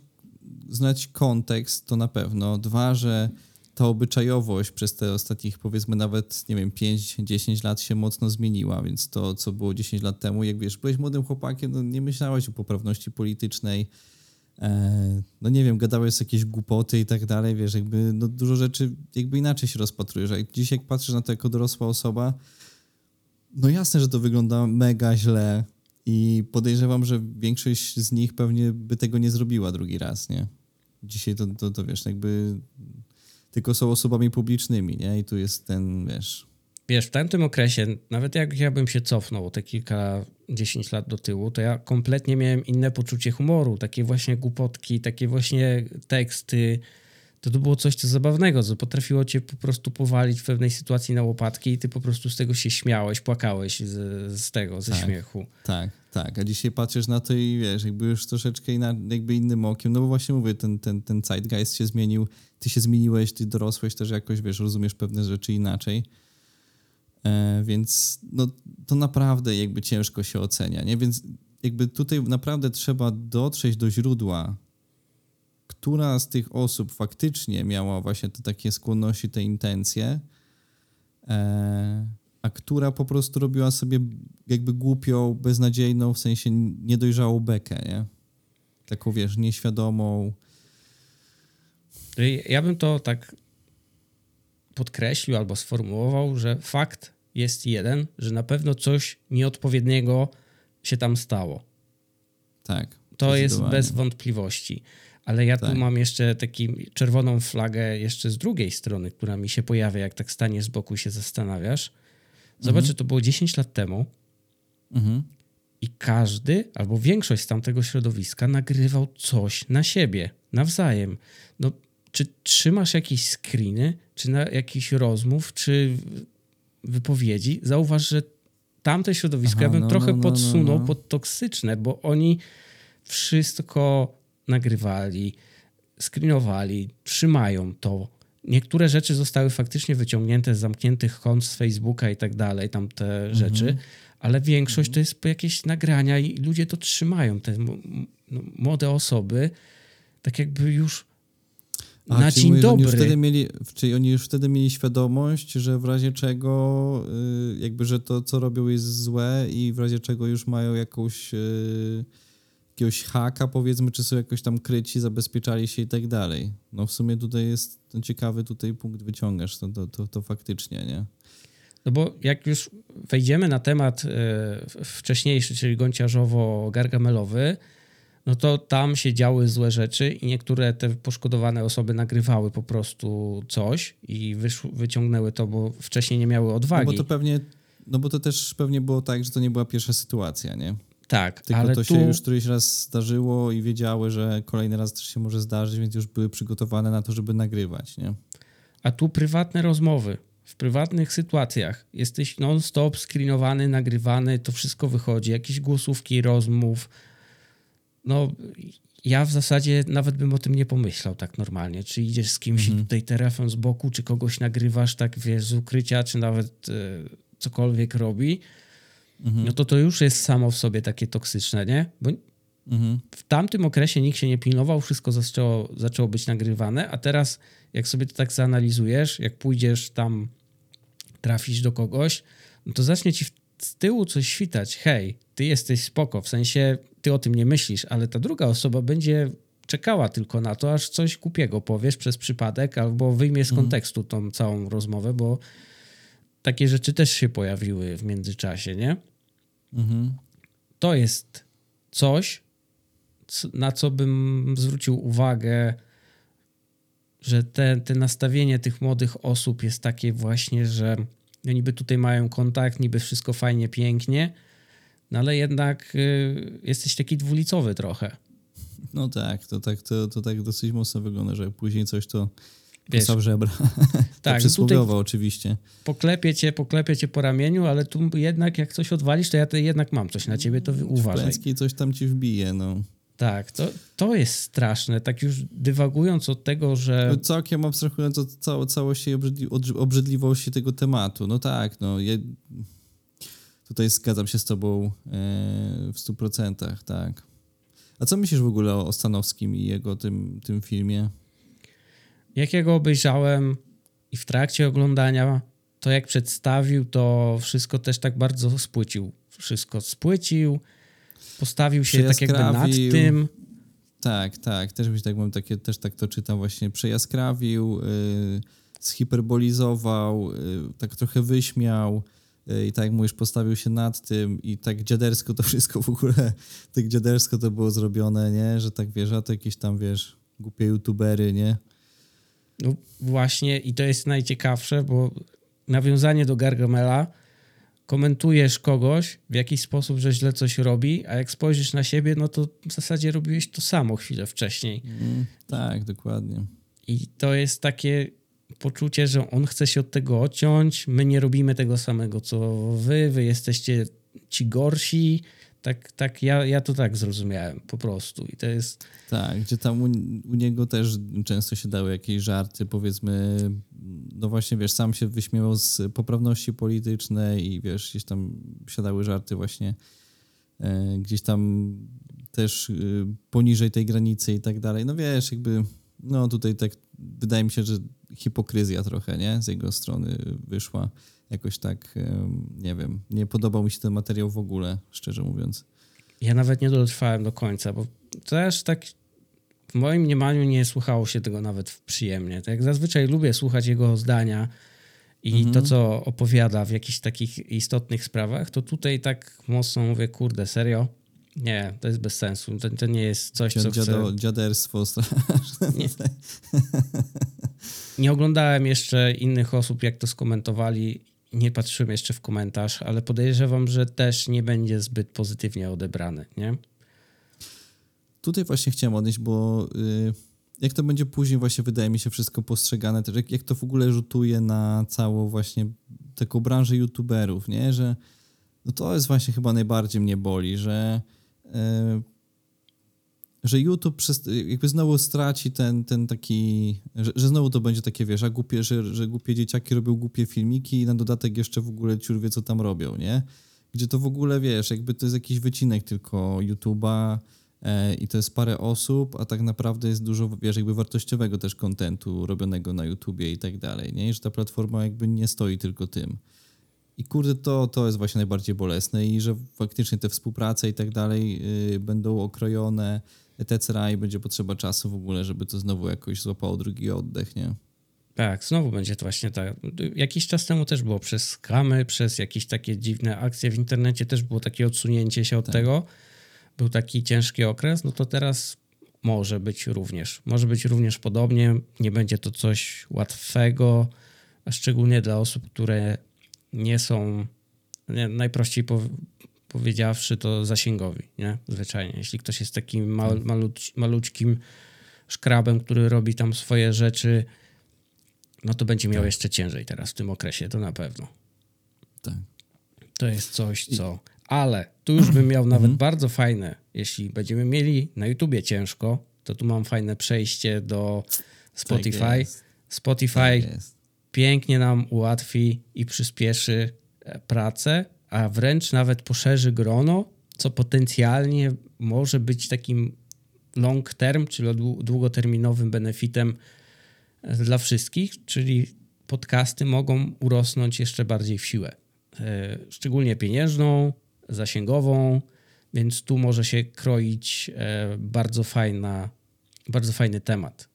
znać kontekst, to na pewno. Dwa, że ta obyczajowość przez te ostatnich, powiedzmy nawet, nie wiem, 5-10 lat się mocno zmieniła, więc to, co było 10 lat temu, jak wiesz, byłeś młodym chłopakiem, no nie myślałeś o poprawności politycznej, e, no nie wiem, gadałeś jakieś głupoty i tak dalej, wiesz, jakby no dużo rzeczy jakby inaczej się rozpatrujesz, a jak dziś jak patrzysz na to jako dorosła osoba, no jasne, że to wygląda mega źle i podejrzewam, że większość z nich pewnie by tego nie zrobiła drugi raz, nie? Dzisiaj to, to, to wiesz, jakby tylko są osobami publicznymi, nie? I tu jest ten, wiesz... Wiesz, w tamtym okresie, nawet jak ja bym się cofnął te kilka, dziesięć lat do tyłu, to ja kompletnie miałem inne poczucie humoru. Takie właśnie głupotki, takie właśnie teksty. To, to było coś co zabawnego, co potrafiło cię po prostu powalić w pewnej sytuacji na łopatki i ty po prostu z tego się śmiałeś, płakałeś z, z tego, ze Tak. śmiechu. Tak, tak. A dzisiaj patrzysz na to i wiesz, jakby już troszeczkę inna, jakby innym okiem, no bo właśnie mówię, ten, ten, ten zeitgeist się zmienił, ty się zmieniłeś, ty dorosłeś też jakoś, wiesz, rozumiesz pewne rzeczy inaczej. E, więc no, to naprawdę jakby ciężko się ocenia, nie? Więc jakby tutaj naprawdę trzeba dotrzeć do źródła, która z tych osób faktycznie miała właśnie te takie skłonności, te intencje, e, a która po prostu robiła sobie jakby głupią, beznadziejną, w sensie niedojrzałą bekę, nie? Taką, wiesz, nieświadomą. Ja bym to tak podkreślił albo sformułował, że fakt jest jeden, że na pewno coś nieodpowiedniego się tam stało. Tak. To jest bez wątpliwości. Ale ja Tak. tu mam jeszcze taką czerwoną flagę jeszcze z drugiej strony, która mi się pojawia, jak tak staniesz z boku i się zastanawiasz. Zobacz, że to było 10 lat temu Mhm. i każdy albo większość z tamtego środowiska nagrywał coś na siebie, nawzajem. No, czy trzymasz jakieś screeny, czy na jakichś rozmów, czy wypowiedzi? Zauważ, że tamte środowisko Aha, ja bym no, trochę no, no, podsunął no, no. pod toksyczne, bo oni wszystko nagrywali, screenowali, trzymają to. Niektóre rzeczy zostały faktycznie wyciągnięte z zamkniętych kont z Facebooka i tak dalej, tam te Mhm. rzeczy, ale większość to jest jakieś nagrania i ludzie to trzymają. Te no, młode osoby, tak jakby już A, na czyli dzień że Oni już dobry. wtedy mieli, czyli oni już wtedy mieli świadomość, że w razie czego, y, jakby, że to, co robią jest złe i w razie czego już mają jakąś, y, jakiegoś haka, powiedzmy, czy są jakoś tam kryci, zabezpieczali się i tak dalej. No w sumie tutaj jest ten ciekawy tutaj punkt wyciągasz, to, to, to, to faktycznie, nie? No bo jak już wejdziemy na temat e, wcześniejszy, czyli gonciarzowo-gargamelowy, no to tam się działy złe rzeczy i niektóre te poszkodowane osoby nagrywały po prostu coś i wyciągnęły to, bo wcześniej nie miały No odwagi. bo to pewnie, no bo to też pewnie było tak, że to nie była pierwsza sytuacja, nie? Tak, Tylko ale to tu... się już któryś raz zdarzyło i wiedziały, że kolejny raz też się może zdarzyć, więc już były przygotowane na to, żeby nagrywać, nie? A tu prywatne rozmowy. W prywatnych sytuacjach jesteś non-stop screenowany, nagrywany, to wszystko wychodzi, jakieś głosówki rozmów. No, ja w zasadzie nawet bym o tym nie pomyślał tak normalnie. Czy idziesz z kimś i tutaj telefon z boku, czy kogoś nagrywasz tak, wiesz, z ukrycia, czy nawet e, cokolwiek robi, no to to już jest samo w sobie takie toksyczne, nie? Bo Mhm. W tamtym okresie nikt się nie pilnował, wszystko zaczęło, zaczęło być nagrywane, a teraz jak sobie to tak zanalizujesz, jak pójdziesz tam, trafisz do kogoś, no to zacznie ci z tyłu coś świtać. Hej, ty jesteś spoko, w sensie ty o tym nie myślisz, ale ta druga osoba będzie czekała tylko na to, aż coś kupiego powiesz przez przypadek albo wyjmie z mhm. kontekstu tą całą rozmowę, bo takie rzeczy też się pojawiły w międzyczasie, nie? Mhm. To jest coś, na co bym zwrócił uwagę, że te, te nastawienie tych młodych osób jest takie właśnie, że no niby tutaj mają kontakt, niby wszystko fajnie, pięknie, no ale jednak y, jesteś taki dwulicowy trochę. No tak, to tak, to, to tak dosyć mocno wygląda, że później coś to Wiesz, sam żebra. tak, przysłowiowo oczywiście. Poklepię cię, poklepię cię po ramieniu, ale tu jednak jak coś odwalisz, to ja to jednak mam coś na ciebie, to uważaj. W coś tam ci wbije, no. Tak, to, to jest straszne. Tak już dywagując od tego, że. No, całkiem abstrahując od całe, całości obrzydli, obrzydliwości tego tematu. No tak, no. Ja tutaj zgadzam się z Tobą e, w stu procentach, tak. A co myślisz w ogóle o Stanowskim i jego tym, tym filmie? Jak ja go obejrzałem i w trakcie oglądania, to jak przedstawił, to wszystko też tak bardzo spłycił. Wszystko spłycił, postawił się tak jakby nad tym. Tak, tak. Też mi tak mam takie, też tak to czytam właśnie. Przejaskrawił, yy, zhiperbolizował, yy, tak trochę wyśmiał yy, i tak jak mówisz, postawił się nad tym i tak dziadersko to wszystko w ogóle, tak dziadersko to było zrobione, nie? Że tak wiesz, a to jakieś tam, wiesz, głupie youtubery, nie? No właśnie i to jest najciekawsze, bo nawiązanie do Gargamela komentujesz kogoś w jakiś sposób, że źle coś robi, a jak spojrzysz na siebie, no to w zasadzie robiłeś to samo chwilę wcześniej. Mm, tak, dokładnie. I to jest takie poczucie, że on chce się od tego odciąć, my nie robimy tego samego co wy, wy jesteście ci gorsi, tak, tak ja, ja to tak zrozumiałem po prostu i to jest... Tak, gdzie tam u, u, niego też często się dały jakieś żarty, powiedzmy, no właśnie, wiesz, sam się wyśmiewał z poprawności politycznej i wiesz, gdzieś tam siadały żarty właśnie e, gdzieś tam też e, poniżej tej granicy i tak dalej. No wiesz, jakby, no tutaj tak wydaje mi się, że hipokryzja trochę, nie, z jego strony wyszła jakoś tak, nie wiem, nie podobał mi się ten materiał w ogóle, szczerze mówiąc. Ja nawet nie dotrwałem do końca, bo też tak w moim mniemaniu nie słuchało się tego nawet przyjemnie. Tak jak zazwyczaj lubię słuchać jego zdania i mhm. to, co opowiada w jakichś takich istotnych sprawach, to tutaj tak mocno mówię, kurde, serio? Nie, to jest bez sensu. To, to nie jest coś, co Dziado, chcę... Dziaderstwo straszne. Nie. nie oglądałem jeszcze innych osób, jak to skomentowali nie patrzyłem jeszcze w komentarz, ale podejrzewam, że też nie będzie zbyt pozytywnie odebrany, nie? Tutaj właśnie chciałem odnieść, bo y, jak to będzie później właśnie wydaje mi się wszystko postrzegane, też jak, jak to w ogóle rzutuje na całą właśnie taką branżę youtuberów, nie? Że no to jest właśnie chyba najbardziej mnie boli, że y, że YouTube jakby znowu straci ten, ten taki, że, że znowu to będzie takie, wiesz, a głupie, że, że głupie dzieciaki robią głupie filmiki i na dodatek jeszcze w ogóle ciur wie, co tam robią, nie? Gdzie to w ogóle, wiesz, jakby to jest jakiś wycinek tylko YouTube'a e, i to jest parę osób, a tak naprawdę jest dużo, wiesz, jakby wartościowego też kontentu robionego na YouTubie i tak dalej, nie? I że ta platforma jakby nie stoi tylko tym. I kurde, to, to jest właśnie najbardziej bolesne i że faktycznie te współprace i tak dalej yy, będą okrojone, etc. i będzie potrzeba czasu w ogóle, żeby to znowu jakoś złapało drugi oddech, nie? Tak, znowu będzie to właśnie tak. Jakiś czas temu też było przez skamy, przez jakieś takie dziwne akcje w internecie, też było takie odsunięcie się od tak. tego. Był taki ciężki okres, no to teraz może być również. Może być również podobnie. Nie będzie to coś łatwego, a szczególnie dla osób, które nie są najprościej powiedziawszy, to zasięgowi, nie? Zwyczajnie. Jeśli ktoś jest takim mal, tak. maluć, maluczkim szkrabem, który robi tam swoje rzeczy, no to będzie miał tak. jeszcze ciężej teraz w tym okresie, to na pewno. Tak. To jest coś, co... Ale tu już bym miał nawet mhm. bardzo fajne, jeśli będziemy mieli na YouTubie ciężko, to tu mam fajne przejście do Spotify. Tak Spotify tak pięknie nam ułatwi i przyspieszy e, pracę a wręcz nawet poszerzy grono co potencjalnie może być takim long term, czyli długoterminowym benefitem dla wszystkich, czyli podcasty mogą urosnąć jeszcze bardziej w siłę. E, szczególnie pieniężną, zasięgową, więc tu może się kroić e, bardzo, fajna, bardzo fajny temat.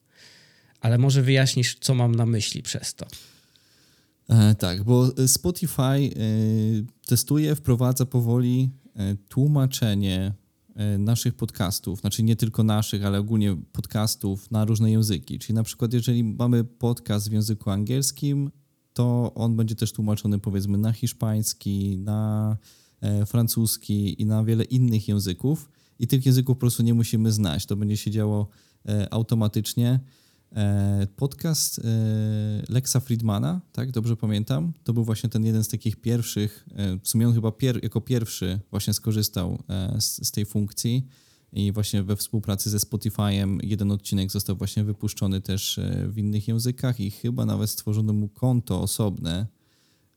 Ale może wyjaśnisz, co mam na myśli przez to. E, tak, bo Spotify e, testuje, wprowadza powoli e, tłumaczenie e, naszych podcastów, znaczy nie tylko naszych, ale ogólnie podcastów na różne języki. Czyli na przykład, jeżeli mamy podcast w języku angielskim, to on będzie też tłumaczony powiedzmy na hiszpański, na E, francuski i na wiele innych języków i tych języków po prostu nie musimy znać. To będzie się działo automatycznie. E, podcast Lexa Friedmana, tak, dobrze pamiętam, to był właśnie ten jeden z takich pierwszych, w sumie on chyba pier jako pierwszy właśnie skorzystał z, z tej funkcji i właśnie we współpracy ze Spotify'em jeden odcinek został właśnie wypuszczony też w innych językach i chyba nawet stworzono mu konto osobne,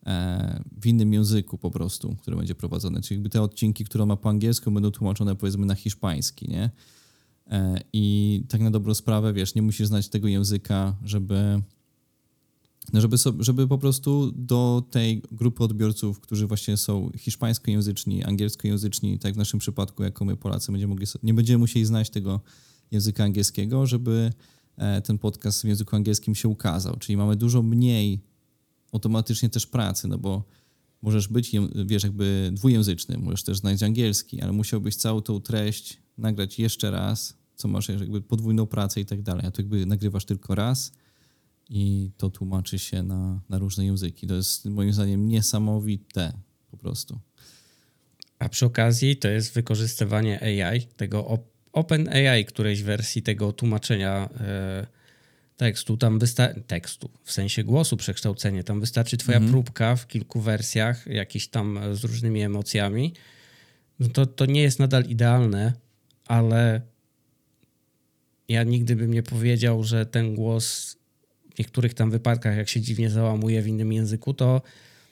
E, w innym języku po prostu, które będzie prowadzone. Czyli jakby te odcinki, które ma po angielsku, będą tłumaczone powiedzmy na hiszpański, nie? E, I tak na dobrą sprawę, wiesz, nie musisz znać tego języka, żeby, no żeby, żeby po prostu do tej grupy odbiorców, którzy właśnie są hiszpańskojęzyczni, angielskojęzyczni, tak w naszym przypadku, jako my Polacy, będziemy mogli, nie będziemy musieli znać tego języka angielskiego, żeby e, ten podcast w języku angielskim się ukazał. Czyli mamy dużo mniej automatycznie też pracy, no bo możesz być, wiesz, jakby dwujęzyczny, możesz też znać angielski, ale musiałbyś całą tą treść nagrać jeszcze raz, co masz jakby podwójną pracę i tak dalej, a tu jakby nagrywasz tylko raz i to tłumaczy się na, na różne języki. To jest moim zdaniem niesamowite po prostu. A przy okazji to jest wykorzystywanie AI, tego Open AI, którejś wersji tego tłumaczenia yy tekstu, tam wystarczy, tekstu, w sensie głosu przekształcenie, tam wystarczy twoja mhm. próbka w kilku wersjach, jakiś tam z różnymi emocjami, no to, to nie jest nadal idealne, ale ja nigdy bym nie powiedział, że ten głos w niektórych tam wypadkach, jak się dziwnie załamuje w innym języku, to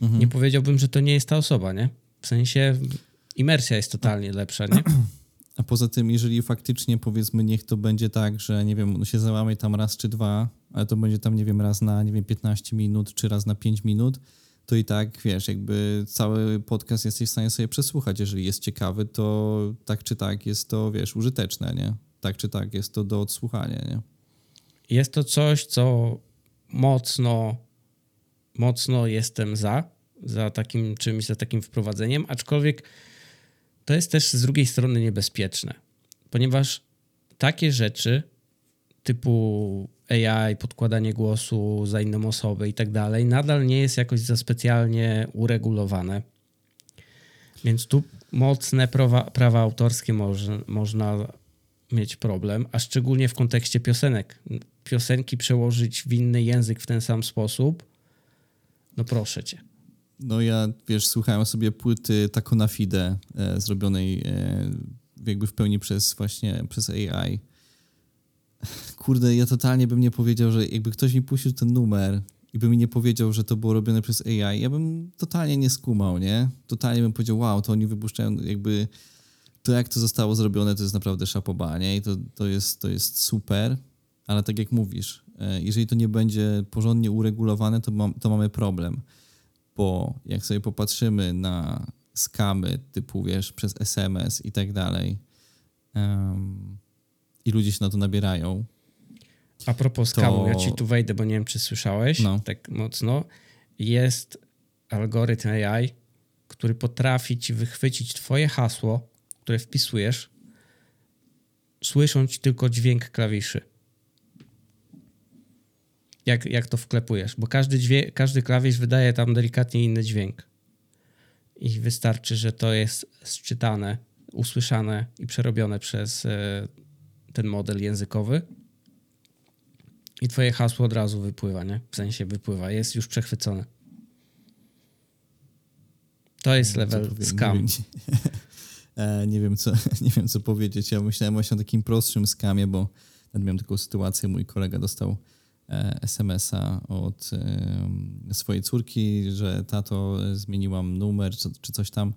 mhm. nie powiedziałbym, że to nie jest ta osoba, nie? W sensie imersja jest totalnie lepsza, nie? A poza tym, jeżeli faktycznie powiedzmy, niech to będzie tak, że nie wiem, no się załamie tam raz czy dwa, ale to będzie tam, nie wiem, raz na, nie wiem, 15 minut czy raz na 5 minut, to i tak, wiesz, jakby cały podcast jesteś w stanie sobie przesłuchać. Jeżeli jest ciekawy, to tak czy tak jest to, wiesz, użyteczne, nie? Tak czy tak jest to do odsłuchania, nie? Jest to coś, co mocno, mocno jestem za, za takim czymś, za takim wprowadzeniem, aczkolwiek to jest też z drugiej strony niebezpieczne, ponieważ takie rzeczy typu AI, podkładanie głosu za inną osobę i tak dalej, nadal nie jest jakoś za specjalnie uregulowane. Więc tu mocne prawa, prawa autorskie może, można mieć problem, a szczególnie w kontekście piosenek. Piosenki przełożyć w inny język w ten sam sposób, no proszę cię. No ja, wiesz, słuchałem sobie płyty Taco na Fide e, zrobionej e, jakby w pełni przez właśnie przez AI. Kurde, ja totalnie bym nie powiedział, że jakby ktoś mi puścił ten numer i by mi nie powiedział, że to było robione przez AI, ja bym totalnie nie skumał, nie? Totalnie bym powiedział, wow, to oni wypuszczają jakby to, jak to zostało zrobione, to jest naprawdę szapoba, nie? I to, to, jest, to jest super, ale tak jak mówisz, e, jeżeli to nie będzie porządnie uregulowane, to, mam, to mamy problem bo jak sobie popatrzymy na skamy typu, wiesz, przez SMS i tak dalej um, i ludzie się na to nabierają. A propos to... skamu, ja ci tu wejdę, bo nie wiem, czy słyszałeś no. tak mocno. Jest algorytm AI, który potrafi ci wychwycić twoje hasło, które wpisujesz, słysząc tylko dźwięk klawiszy jak, jak to wklepujesz, bo każdy, każdy klawisz wydaje tam delikatnie inny dźwięk. I wystarczy, że to jest sczytane, usłyszane i przerobione przez e, ten model językowy. I twoje hasło od razu wypływa, nie? W sensie wypływa, jest już przechwycone. To jest level scam. Nie, e, nie, wiem, co, nie wiem, co powiedzieć. Ja myślałem właśnie o takim prostszym skamie, bo miałem taką sytuację, mój kolega dostał E, SMS-a od e, swojej córki, że tato zmieniłam numer czy, czy coś tam.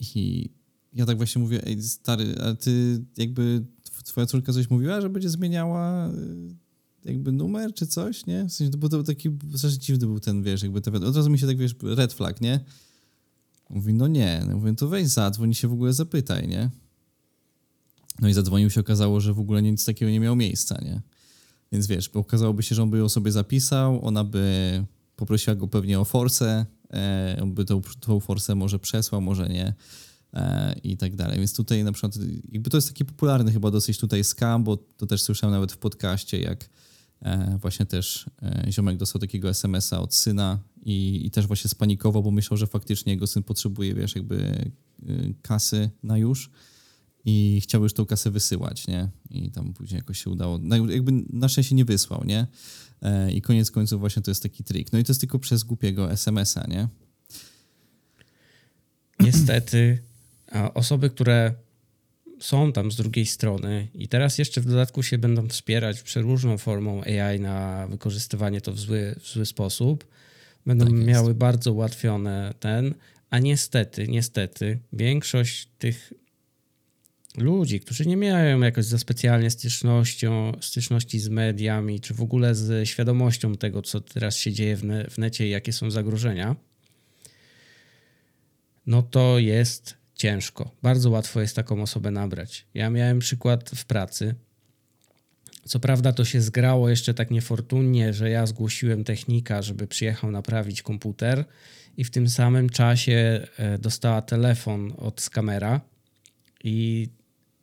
I ja tak właśnie mówię, ej stary, a ty jakby twoja córka coś mówiła, że będzie zmieniała y, jakby numer czy coś, nie? W sensie, to taki strasznie dziwny był ten, wiesz, jakby te, od razu mi się tak, wiesz, red flag, nie? Mówi, no nie. No mówię, to weź zadzwoń się w ogóle zapytaj, nie? No i zadzwonił się, okazało, że w ogóle nic takiego nie miało miejsca, nie? Więc wiesz, bo okazałoby się, że on by ją sobie zapisał, ona by poprosiła go pewnie o forsę, e, on by tą, tą forsę może przesłał, może nie i tak dalej. Więc tutaj na przykład, jakby to jest taki popularny chyba dosyć tutaj scam, bo to też słyszałem nawet w podcaście, jak e, właśnie też e, ziomek dostał takiego SMS-a od syna i, i też właśnie spanikował, bo myślał, że faktycznie jego syn potrzebuje, wiesz, jakby e, kasy na już i chciał już tą kasę wysyłać, nie? I tam później jakoś się udało, no jakby na szczęście nie wysłał, nie? E, I koniec końców właśnie to jest taki trik. No i to jest tylko przez głupiego SMS-a, nie? Niestety osoby, które są tam z drugiej strony i teraz jeszcze w dodatku się będą wspierać przeróżną formą AI na wykorzystywanie to w zły, w zły sposób, będą tak miały bardzo ułatwione ten, a niestety, niestety większość tych ludzi, którzy nie mają jakoś za specjalnie stycznością, styczności z mediami, czy w ogóle z świadomością tego, co teraz się dzieje w, ne w necie i jakie są zagrożenia, no to jest ciężko. Bardzo łatwo jest taką osobę nabrać. Ja miałem przykład w pracy. Co prawda to się zgrało jeszcze tak niefortunnie, że ja zgłosiłem technika, żeby przyjechał naprawić komputer i w tym samym czasie e, dostała telefon od skamera i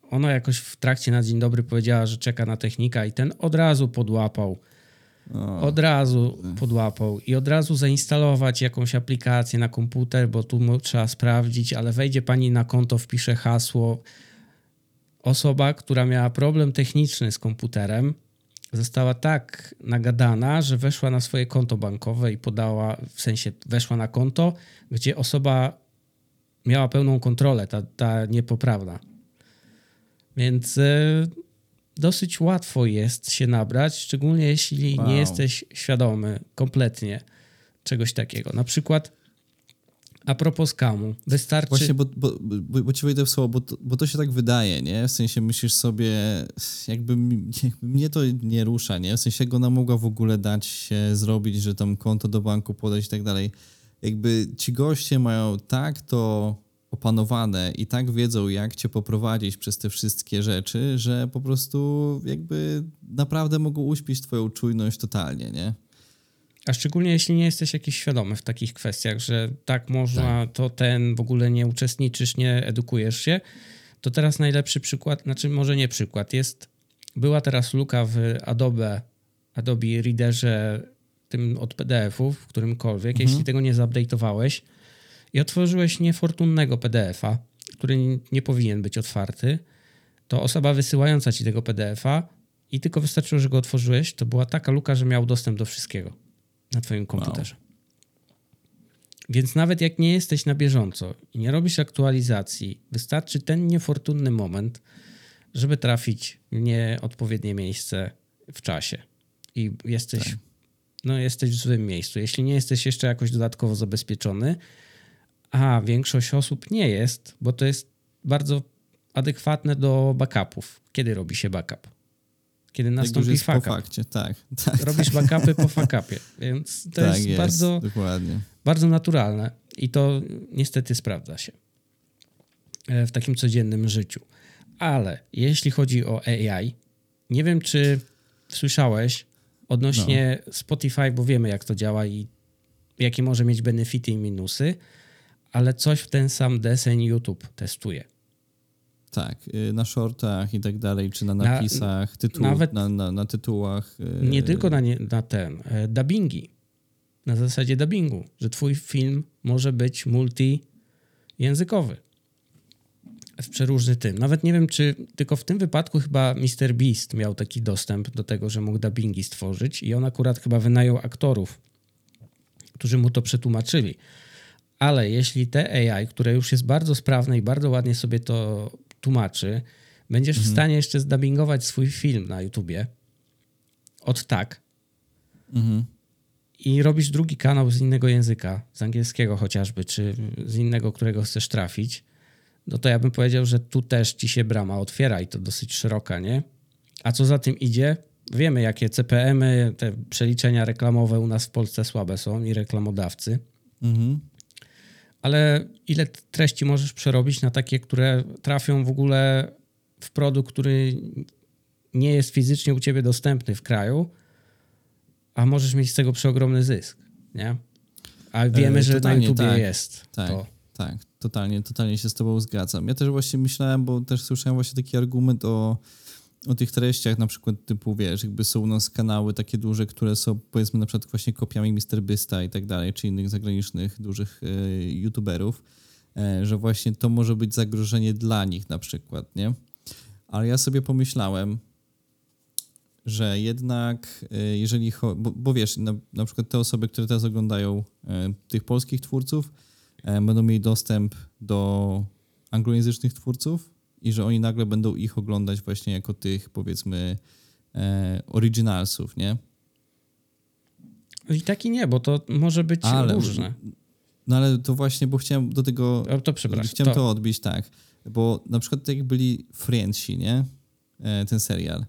ona jakoś w trakcie na dzień dobry powiedziała, że czeka na technika i ten od razu podłapał o. Od razu podłapał i od razu zainstalować jakąś aplikację na komputer, bo tu trzeba sprawdzić, ale wejdzie pani na konto, wpisze hasło. Osoba, która miała problem techniczny z komputerem, została tak nagadana, że weszła na swoje konto bankowe i podała, w sensie weszła na konto, gdzie osoba miała pełną kontrolę, ta, ta niepoprawna. Więc e, dosyć łatwo jest się nabrać, szczególnie jeśli wow. nie jesteś świadomy kompletnie czegoś takiego. Na przykład a propos skamu, wystarczy... Właśnie, bo, bo, bo, bo ci wejdę w słowo, bo to, bo to się tak wydaje, nie? W sensie myślisz sobie, jakby, jakby mnie to nie rusza, nie? W sensie jak ona mogła w ogóle dać się zrobić, że tam konto do banku podać i tak dalej. Jakby ci goście mają tak to opanowane i tak wiedzą, jak cię poprowadzić przez te wszystkie rzeczy, że po prostu jakby naprawdę mogą uśpić twoją czujność totalnie, nie? A szczególnie jeśli nie jesteś jakiś świadomy w takich kwestiach, że tak można, tak. to ten, w ogóle nie uczestniczysz, nie edukujesz się, to teraz najlepszy przykład, znaczy może nie przykład, jest, była teraz luka w Adobe, Adobe Readerze tym od PDF-ów, którymkolwiek, mhm. jeśli tego nie zupdate'owałeś, i otworzyłeś niefortunnego PDF-a, który nie powinien być otwarty, to osoba wysyłająca ci tego PDF-a i tylko wystarczyło, że go otworzyłeś, to była taka luka, że miał dostęp do wszystkiego na twoim komputerze. Wow. Więc nawet jak nie jesteś na bieżąco i nie robisz aktualizacji, wystarczy ten niefortunny moment, żeby trafić w nieodpowiednie miejsce w czasie. I jesteś, tak. no, jesteś w złym miejscu. Jeśli nie jesteś jeszcze jakoś dodatkowo zabezpieczony, a większość osób nie jest, bo to jest bardzo adekwatne do backupów. Kiedy robi się backup? Kiedy nastąpi fuck po fakcie, tak. tak Robisz tak. backupy po fuckupie, więc to tak jest, jest, bardzo, dokładnie. bardzo naturalne i to niestety sprawdza się e, w takim codziennym życiu. Ale jeśli chodzi o AI, nie wiem, czy słyszałeś odnośnie no. Spotify, bo wiemy, jak to działa i jakie może mieć benefity i minusy ale coś w ten sam deseń YouTube testuje. Tak, y, na shortach i tak dalej, czy na napisach, na, tytuł, nawet na, na, na, tytułach. Y, nie tylko na, nie, na ten, e, dubbingi. Na zasadzie dubbingu, że twój film może być multijęzykowy. W przeróżny tym. Nawet nie wiem, czy tylko w tym wypadku chyba Mr. Beast miał taki dostęp do tego, że mógł dubbingi stworzyć i on akurat chyba wynajął aktorów, którzy mu to przetłumaczyli. Ale jeśli te AI, które już jest bardzo sprawne i bardzo ładnie sobie to tłumaczy, będziesz mhm. w stanie jeszcze zdubbingować swój film na YouTubie od tak mhm. i robisz drugi kanał z innego języka, z angielskiego chociażby, czy z innego, którego chcesz trafić, no to ja bym powiedział, że tu też ci się brama otwiera i to dosyć szeroka, nie? A co za tym idzie? Wiemy, jakie CPM-y, te przeliczenia reklamowe u nas w Polsce słabe są i reklamodawcy. Mhm. Ale ile treści możesz przerobić na takie, które trafią w ogóle w produkt, który nie jest fizycznie u ciebie dostępny w kraju, a możesz mieć z tego przeogromny zysk, nie? A wiemy, e, że na YouTube tak, jest tak, to. Tak, totalnie, totalnie się z tobą zgadzam. Ja też właśnie myślałem, bo też słyszałem właśnie taki argument o, o tych treściach, na przykład typu, wiesz, jakby są u nas kanały takie duże, które są powiedzmy na przykład właśnie kopiami MrBysta i tak dalej, czy innych zagranicznych dużych y, youtuberów, y, że właśnie to może być zagrożenie dla nich na przykład, nie? Ale ja sobie pomyślałem, że jednak y, jeżeli, bo, bo wiesz, na, na przykład te osoby, które teraz oglądają tych polskich twórców, będą mieli dostęp do anglojęzycznych twórców i że oni nagle będą ich oglądać właśnie jako tych, powiedzmy, e, originalsów, nie? I taki nie, bo to może być ale, różne. No ale to właśnie, bo chciałem do tego... O, to przepraszam. Chciałem to. to odbić, tak. Bo na przykład tak jak byli Friendsi, nie? E, ten serial.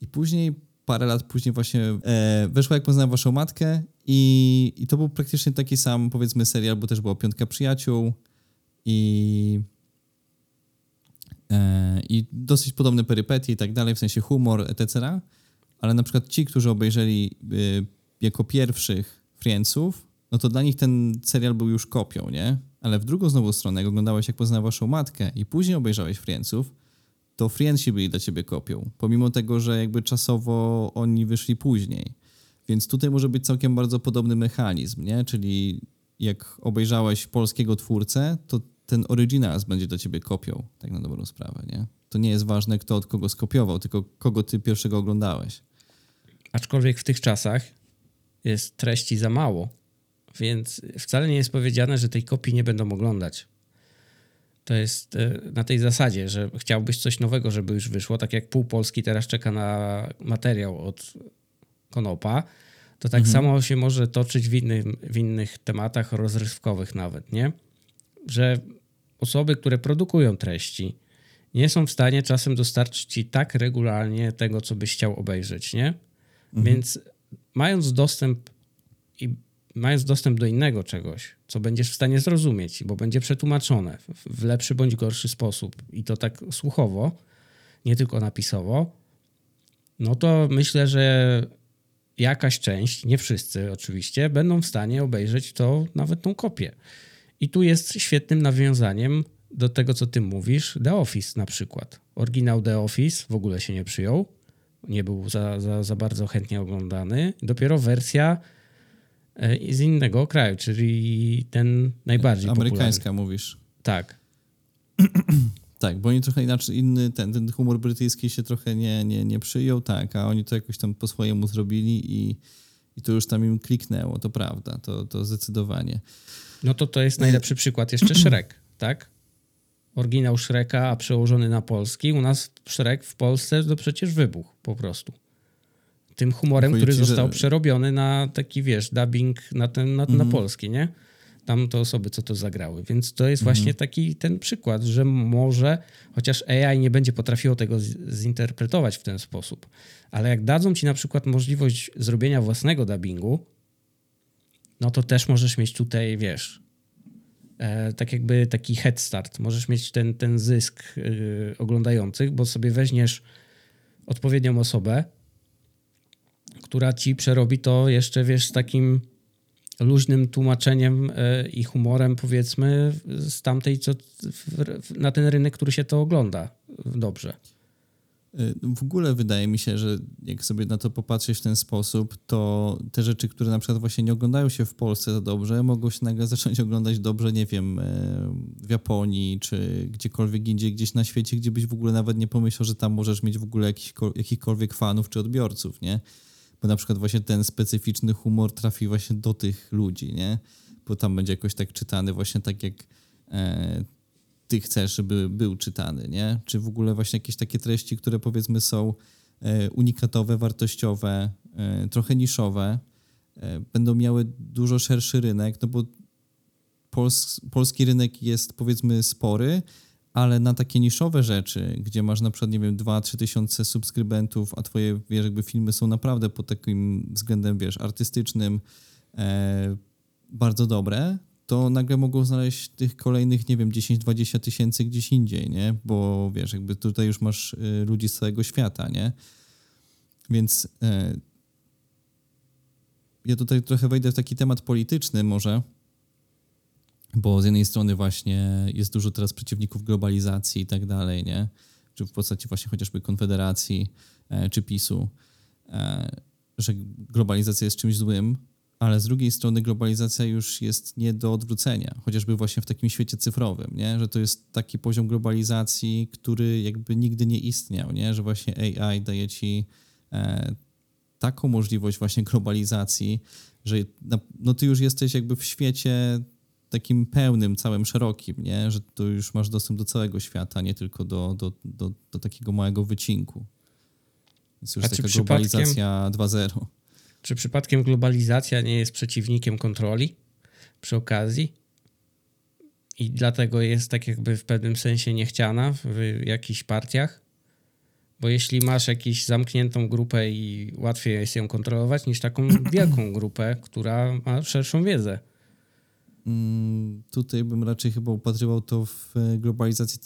I później, parę lat później właśnie e, weszła Jak poznałem waszą matkę i, i to był praktycznie taki sam, powiedzmy, serial, bo też była Piątka Przyjaciół i i dosyć podobne perypetie i tak dalej, w sensie humor, etc. Ale na przykład ci, którzy obejrzeli y, jako pierwszych Friendsów, no to dla nich ten serial był już kopią, nie? Ale w drugą znowu stronę, jak oglądałeś jak poznała waszą matkę i później obejrzałeś Friendsów, to Friendsi byli dla ciebie kopią. Pomimo tego, że jakby czasowo oni wyszli później. Więc tutaj może być całkiem bardzo podobny mechanizm, nie? Czyli jak obejrzałeś polskiego twórcę, to ten originals będzie do ciebie kopią, tak na dobrą sprawę, nie? To nie jest ważne, kto od kogo skopiował, tylko kogo ty pierwszego oglądałeś. Aczkolwiek w tych czasach jest treści za mało, więc wcale nie jest powiedziane, że tej kopii nie będą oglądać. To jest e, na tej zasadzie, że chciałbyś coś nowego, żeby już wyszło, tak jak pół Polski teraz czeka na materiał od Konopa, to tak mhm. samo się może toczyć w innych, w innych tematach rozrywkowych nawet, nie? Że osoby, które produkują treści, nie są w stanie czasem dostarczyć ci tak regularnie tego, co byś chciał obejrzeć, nie? Mhm. Więc mając dostęp i mając dostęp do innego czegoś, co będziesz w stanie zrozumieć, bo będzie przetłumaczone w lepszy bądź gorszy sposób i to tak słuchowo, nie tylko napisowo, no to myślę, że jakaś część, nie wszyscy oczywiście, będą w stanie obejrzeć to nawet tą kopię. I tu jest świetnym nawiązaniem do tego, co ty mówisz, The Office na przykład. Oryginał The Office w ogóle się nie przyjął, nie był za, za, za bardzo chętnie oglądany. Dopiero wersja e, z innego kraju, czyli ten najbardziej Amerykańska popularny. mówisz. Tak. tak, bo oni trochę inaczej, inny, ten, ten humor brytyjski się trochę nie, nie, nie przyjął, tak, a oni to jakoś tam po swojemu zrobili i, i to już tam im kliknęło, to prawda, to, to zdecydowanie. No to to jest najlepszy przykład. Jeszcze Shrek, tak? Oryginał Shreka, a przełożony na polski. U nas Shrek w Polsce to przecież wybuch po prostu. Tym humorem, który został że... przerobiony na taki, wiesz, dubbing na, ten, na, mm. na mhm. polski, nie? Tam to osoby, co to zagrały. Więc to jest mm. właśnie taki ten przykład, że może, chociaż AI nie będzie potrafiło tego zinterpretować w ten sposób, ale jak dadzą ci na przykład możliwość zrobienia własnego dubbingu, no to też możesz mieć tutaj, wiesz, e, tak jakby taki head start. Możesz mieć ten, ten zysk y, oglądających, bo sobie weźmiesz odpowiednią osobę, która ci przerobi to jeszcze, wiesz, z takim luźnym tłumaczeniem y, i humorem, powiedzmy, z tamtej, co w, na ten rynek, który się to ogląda dobrze. Y, w ogóle wydaje mi się, że jak sobie na to popatrzeć w ten sposób, to te rzeczy, które na przykład właśnie nie oglądają się w Polsce za dobrze, mogą się nagle zacząć oglądać dobrze, nie wiem, e, w Japonii czy gdziekolwiek indziej, gdzieś na świecie, gdzie byś w ogóle nawet nie pomyślał, że tam możesz mieć w ogóle jakichkolwiek fanów czy odbiorców, nie? Bo na przykład właśnie ten specyficzny humor trafi właśnie do tych ludzi, nie? Bo tam będzie jakoś tak czytany właśnie tak jak e, ty chcesz, żeby był czytany, nie? Czy w ogóle właśnie jakieś takie treści, które powiedzmy są e, unikatowe, wartościowe, e, trochę niszowe, e, będą miały dużo szerszy rynek, no bo pols polski rynek jest powiedzmy spory, ale na takie niszowe rzeczy, gdzie masz na przykład, nie wiem, 2-3 tysiące subskrybentów, a twoje, wiesz, jakby filmy są naprawdę pod takim względem, wiesz, artystycznym e, bardzo dobre, to nagle mogą znaleźć tych kolejnych, nie wiem, 10-20 tysięcy gdzieś indziej, nie? Bo wiesz, jakby tutaj już masz y, ludzi z całego świata, nie? Więc e, ja tutaj trochę wejdę w taki temat polityczny może, bo z jednej strony właśnie jest dużo teraz przeciwników globalizacji i tak dalej, nie? Czy w postaci właśnie chociażby Konfederacji e, czy PiSu, e, że globalizacja jest czymś złym, ale z drugiej strony globalizacja już jest nie do odwrócenia, chociażby właśnie w takim świecie cyfrowym, nie? że to jest taki poziom globalizacji, który jakby nigdy nie istniał, nie? że właśnie AI daje ci e, taką możliwość właśnie globalizacji, że no ty już jesteś jakby w świecie takim pełnym, całym szerokim, nie? że tu już masz dostęp do całego świata, nie tylko do, do, do, do takiego małego wycinku. Jest już A taka globalizacja 2.0. Czy przypadkiem globalizacja nie jest przeciwnikiem kontroli przy okazji? I dlatego jest tak jakby w pewnym sensie niechciana w jakichś partiach? Bo jeśli masz jakąś zamkniętą grupę i łatwiej jest ją kontrolować niż taką wielką grupę, która ma szerszą wiedzę. Mm, tutaj bym raczej chyba upatrywał to w globalizacji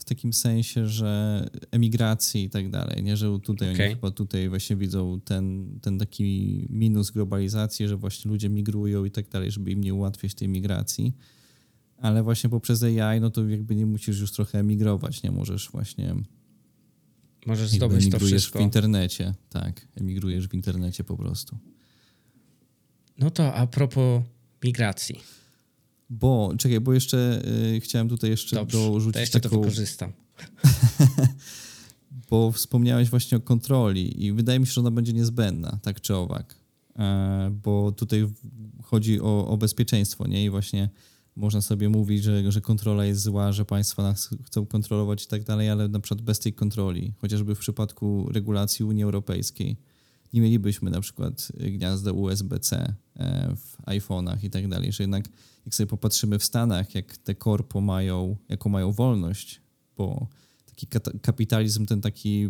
w takim sensie, że emigracji i tak dalej, nie? Że tutaj okay. oni chyba tutaj właśnie widzą ten, ten taki minus globalizacji, że właśnie ludzie migrują i tak dalej, żeby im nie ułatwiać tej migracji. Ale właśnie poprzez AI, no to jakby nie musisz już trochę emigrować, nie? Możesz właśnie... Możesz zdobyć to wszystko. w internecie, tak. Emigrujesz w internecie po prostu. No to a propos migracji. Bo, czekaj, bo jeszcze y, chciałem tutaj jeszcze Dobrze, dorzucić to jeszcze taką... to wykorzystam. bo wspomniałeś właśnie o kontroli i wydaje mi się, że ona będzie niezbędna, tak czy owak. E, bo tutaj chodzi o, o bezpieczeństwo, nie? I właśnie można sobie mówić, że, że kontrola jest zła, że państwa nas chcą kontrolować i tak dalej, ale na przykład bez tej kontroli, chociażby w przypadku regulacji Unii Europejskiej, nie mielibyśmy na przykład gniazda USB-C e, w iPhone'ach i tak dalej, że jednak jak sobie popatrzymy w Stanach, jak te korpo mają, jaką mają wolność, bo taki kapitalizm, ten taki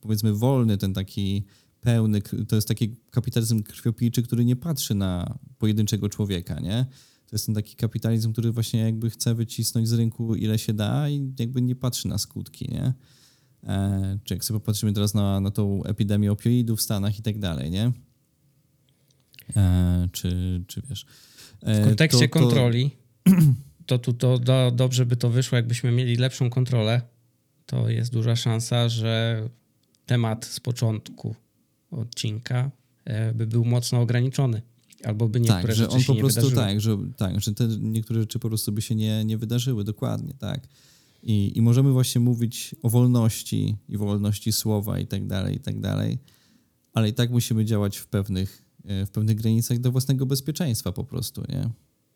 powiedzmy wolny, ten taki pełny, to jest taki kapitalizm krwiopijczy, który nie patrzy na pojedynczego człowieka, nie? To jest ten taki kapitalizm, który właśnie jakby chce wycisnąć z rynku ile się da i jakby nie patrzy na skutki, nie? E, czy jak sobie popatrzymy teraz na, na tą epidemię opioidów w Stanach i tak dalej, nie? E, czy, czy wiesz... E, w kontekście to, to... kontroli, to tu to, do, dobrze by to wyszło, jakbyśmy mieli lepszą kontrolę, to jest duża szansa, że temat z początku odcinka by był mocno ograniczony. Albo by niektóre tak, że on po prostu tak, że, tak, że te niektóre rzeczy po prostu by się nie, nie wydarzyły, dokładnie, tak. I, I możemy właśnie mówić o wolności i wolności słowa i tak dalej, i tak dalej, ale i tak musimy działać w pewnych E, w pewnych granicach do własnego bezpieczeństwa po prostu, nie?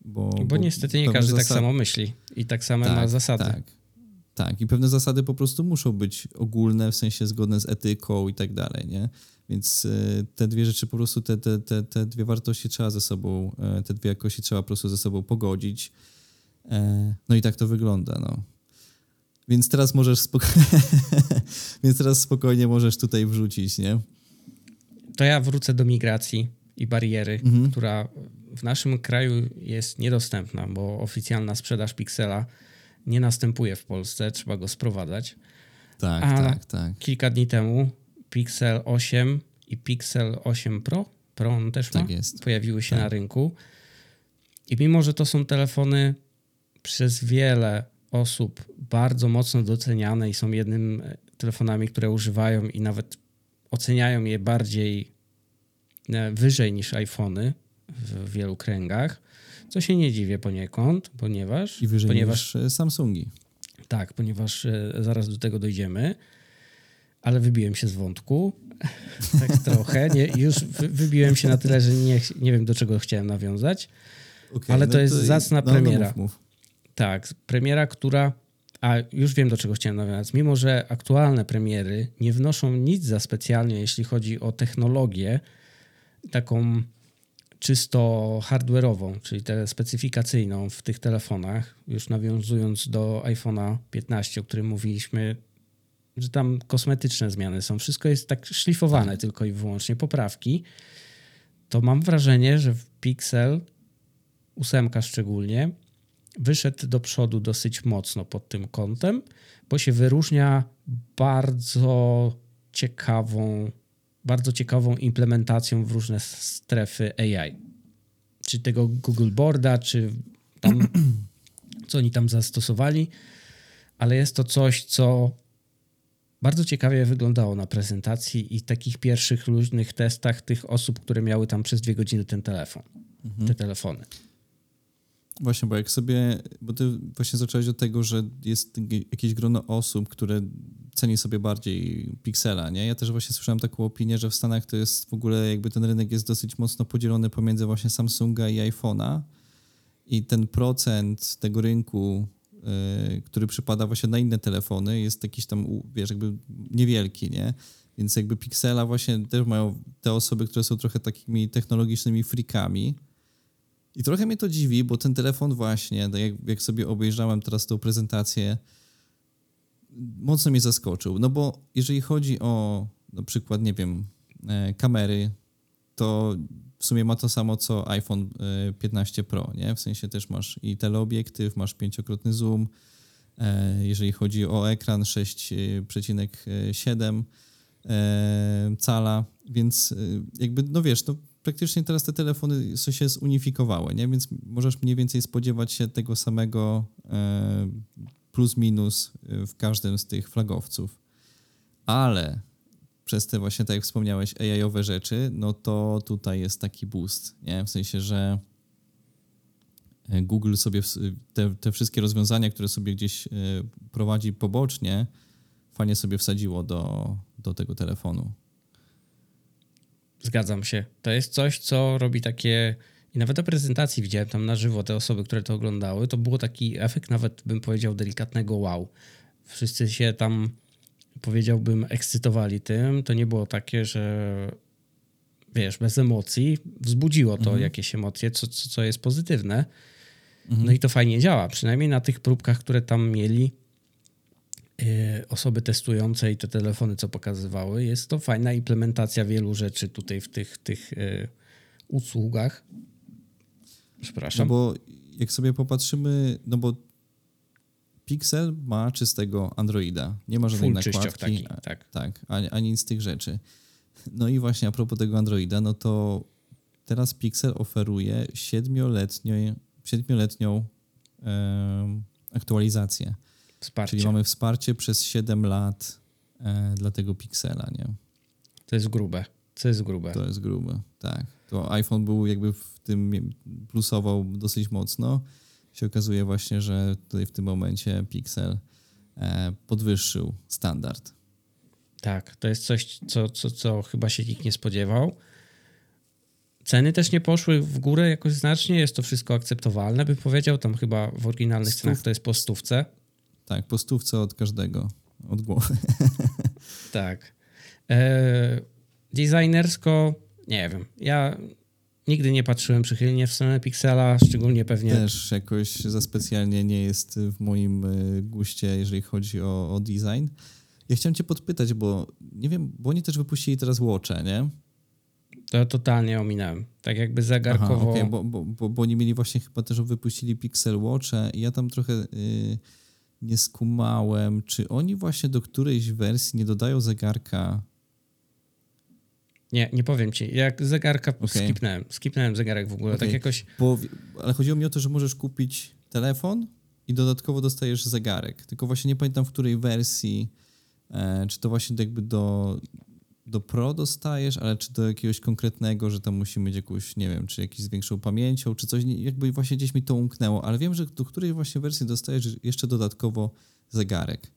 Bo, bo, bo niestety nie każdy tak samo myśli i tak samo tak, ma zasady. Tak, tak, i pewne zasady po prostu muszą być ogólne, w sensie zgodne z etyką i tak dalej, nie? Więc e, te dwie rzeczy po prostu, te, te, te, te dwie wartości trzeba ze sobą, e, te dwie jakości trzeba po prostu ze sobą pogodzić. No i tak to wygląda, no. Więc teraz możesz spokojnie, więc teraz spokojnie możesz tutaj wrzucić, nie? To ja wrócę do migracji i bariery, mhm. która w naszym kraju jest niedostępna, bo oficjalna sprzedaż Pixela nie następuje w Polsce, trzeba go sprowadzać. Tak, A tak, tak. Kilka dni temu Pixel 8 i Pixel 8 Pro, Pro on też tak ma, jest. pojawiły się tak. na rynku. I mimo, że to są telefony przez wiele osób bardzo mocno doceniane i są jednym telefonami, które używają i nawet oceniają je bardziej E, wyżej niż iPhony w wielu kręgach, co się nie dziwię poniekąd, ponieważ... I wyżej ponieważ, niż e, Samsungi. Tak, ponieważ e, zaraz do tego dojdziemy, ale wybiłem się z wątku, tak trochę, nie, już wybiłem się na tyle, że nie, nie wiem do czego chciałem nawiązać, okay, ale no to jest to zacna no, premiera. No, mów, mów. Tak, premiera, która a już wiem, do czego chciałem nawiązać. Mimo, że aktualne premiery nie wnoszą nic za specjalnie, jeśli chodzi o technologię, taką czysto hardware'ową, czyli tę specyfikacyjną w tych telefonach, już nawiązując do iPhone'a 15, o którym mówiliśmy, że tam kosmetyczne zmiany są. Wszystko jest tak szlifowane tylko i wyłącznie, poprawki. To mam wrażenie, że w Pixel, ósemka szczególnie, wyszedł do przodu dosyć mocno pod tym kątem, bo się wyróżnia bardzo ciekawą, bardzo ciekawą implementacją w różne strefy AI. Czy tego Google Boarda, czy tam, co oni tam zastosowali, ale jest to coś, co bardzo ciekawie wyglądało na prezentacji i takich pierwszych luźnych testach tych osób, które miały tam przez dwie godziny ten telefon, mhm. te telefony. Właśnie, bo jak sobie, bo ty właśnie zacząłeś od tego, że jest jakieś grono osób, które ceni sobie bardziej Pixela, nie? Ja też właśnie słyszałem taką opinię, że w Stanach to jest w ogóle jakby ten rynek jest dosyć mocno podzielony pomiędzy właśnie Samsunga i iPhone'a i ten procent tego rynku, yy, który przypada właśnie na inne telefony jest jakiś tam, wiesz, jakby niewielki, nie? Więc jakby Pixela właśnie też mają te osoby, które są trochę takimi technologicznymi freakami, i trochę mnie to dziwi, bo ten telefon właśnie, tak jak, jak sobie obejrzałem teraz tą prezentację, mocno mnie zaskoczył. No bo jeżeli chodzi o na przykład, nie wiem, e, kamery, to w sumie ma to samo co iPhone 15 e, Pro, nie? W sensie też masz i teleobiektyw, masz pięciokrotny zoom. E, jeżeli chodzi o ekran 6,7 cala, więc jakby, no wiesz, no praktycznie teraz te telefony się zunifikowały, nie? więc możesz mniej więcej spodziewać się tego samego e, plus minus e, w każdym z tych flagowców. Ale przez te właśnie, tak jak wspomniałeś, AI-owe rzeczy, no to tutaj jest taki boost, nie? W sensie, że e, Google sobie te, te wszystkie rozwiązania, które sobie gdzieś prowadzi pobocznie, fajnie sobie wsadziło do, do tego telefonu. Zgadzam się. To jest coś, co robi takie. I nawet o prezentacji widziałem tam na żywo te osoby, które to oglądały. To było taki efekt, nawet bym powiedział, delikatnego wow. Wszyscy się tam, powiedziałbym, ekscytowali tym. To nie było takie, że wiesz, bez emocji. Wzbudziło to mhm. jakieś emocje, co, co, co jest pozytywne. Mhm. No i to fajnie działa. Przynajmniej na tych próbkach, które tam mieli, osoby testujące i te telefony, co pokazywały. Jest to fajna implementacja wielu rzeczy tutaj w tych, tych y, usługach. Przepraszam. No bo jak sobie popatrzymy, no bo Pixel ma czystego Androida. Nie ma żadnej Full nakładki. Taki, tak. tak ani, ani nic z tych rzeczy. No i właśnie a propos tego Androida, no to teraz Pixel oferuje siedmioletnią, siedmioletnią e, aktualizację. Wsparcie. Czyli mamy wsparcie przez 7 lat e, dla tego Pixela, nie? To jest grube. To jest grube. To jest grube, tak. To iPhone był jakby w tym plusował dosyć mocno. Się okazuje właśnie, że tutaj w tym momencie Pixel e, podwyższył standard. Tak, to jest coś, co, co, co chyba się nikt nie spodziewał. Ceny też nie poszły w górę jakoś znacznie, jest to wszystko akceptowalne, bym powiedział. Tam chyba w oryginalnych Stów... cenach to jest po stówce. Tak, po stówce od każdego, od głowy. tak. E, designersko, nie wiem, ja nigdy nie patrzyłem przychylnie w stronę Pixela, szczególnie pewnie... Też jakoś za specjalnie nie jest w moim e, guście, jeżeli chodzi o, o design. Ja chciałem cię podpytać, bo nie wiem, bo oni też wypuścili teraz Watche, nie? To totalnie ominąłem. Tak jakby zegarkowo... Aha, okay, bo, bo, bo, bo oni mieli właśnie chyba też wypuścili Pixel Watche i ja tam trochę... Yy nie skumałem, czy oni właśnie do którejś wersji nie dodają zegarka. Nie, nie powiem ci. Jak zegarka okay. skipnąłem. Skipnąłem zegarek w ogóle, okay. tak jakoś. Bo, ale chodziło mi o to, że możesz kupić telefon i dodatkowo dostajesz zegarek. Tylko właśnie nie pamiętam w której wersji, e, czy to właśnie jakby do do Pro dostajesz, ale czy do jakiegoś konkretnego, że tam musi mieć jakąś, nie wiem, czy jakiś z większą pamięcią, czy coś, jakby właśnie gdzieś mi to umknęło, ale wiem, że do której właśnie wersji dostajesz jeszcze dodatkowo zegarek.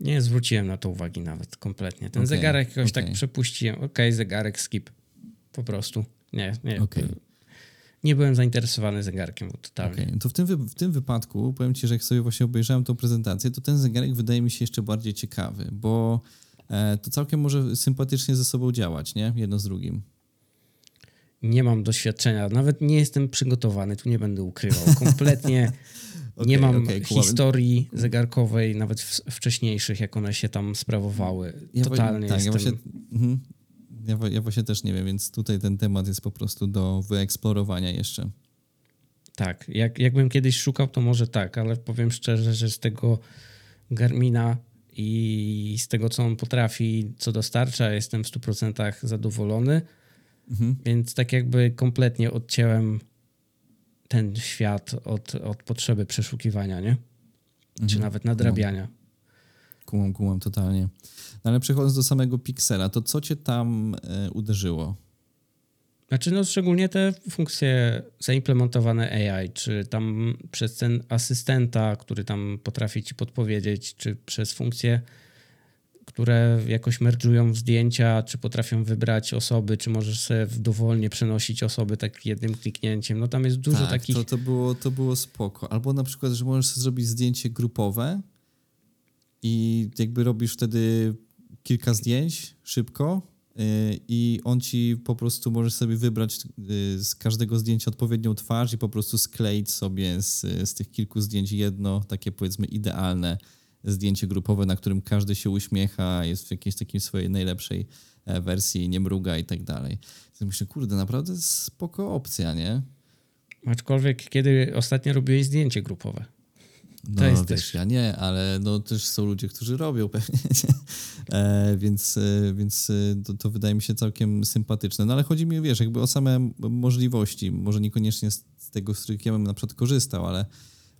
Nie zwróciłem na to uwagi nawet kompletnie. Ten okay, zegarek jakoś okay. tak przepuściłem. Okej, okay, zegarek, skip. Po prostu. Nie, nie. Nie byłem zainteresowany zegarkiem totalnie. Okay. To w tym, w tym wypadku powiem Ci, że jak sobie właśnie obejrzałem tą prezentację, to ten zegarek wydaje mi się jeszcze bardziej ciekawy, bo to całkiem może sympatycznie ze sobą działać, nie? Jedno z drugim. nie mam doświadczenia, nawet nie jestem przygotowany, tu nie będę ukrywał. Kompletnie okay, nie mam okay, historii zegarkowej, nawet wcześniejszych, jak one się tam sprawowały. Ja Totalnie tak, jestem... Ja właśnie, mhm. ja, ja właśnie też nie wiem, więc tutaj ten temat jest po prostu do wyeksplorowania jeszcze. Tak, jak, jakbym kiedyś szukał, to może tak, ale powiem szczerze, że z tego Garmina i z tego, co on potrafi, co dostarcza, jestem w 100% zadowolony. Mhm. Więc tak jakby kompletnie odcięłem ten świat od, od potrzeby przeszukiwania, nie? Mhm. Czy nawet nadrabiania. Kumam, kumam totalnie. No ale przechodząc do samego Pixela, to co cię tam e, uderzyło? Znaczy, no szczególnie te funkcje zaimplementowane AI, czy tam przez ten asystenta, który tam potrafi ci podpowiedzieć, czy przez funkcje, które jakoś merdżują zdjęcia, czy potrafią wybrać osoby, czy możesz sobie dowolnie przenosić osoby tak jednym kliknięciem. No tam jest dużo tak, takich... To, to, było, to było spoko. Albo na przykład, że możesz sobie zrobić zdjęcie grupowe i jakby robisz wtedy kilka zdjęć szybko i on ci po prostu możesz sobie wybrać y, z każdego zdjęcia odpowiednią twarz i po prostu skleić sobie z, z tych kilku zdjęć jedno, takie powiedzmy idealne zdjęcie grupowe, na którym każdy się uśmiecha, jest w jakiejś takiej swojej najlepszej e, wersji, nie mruga i tak dalej. Myślę, kurde, naprawdę spoko opcja, nie? Aczkolwiek kiedy ostatnio robiłeś zdjęcie grupowe? No, to jest wiesz, też. ja nie, ale no też są ludzie, którzy robią pewnie, e, więc, e, więc e, to, to, wydaje mi się całkiem sympatyczne. No ale chodzi mi, wiesz, jakby o same możliwości, może niekoniecznie z, tego, z których ja bym na przykład korzystał, ale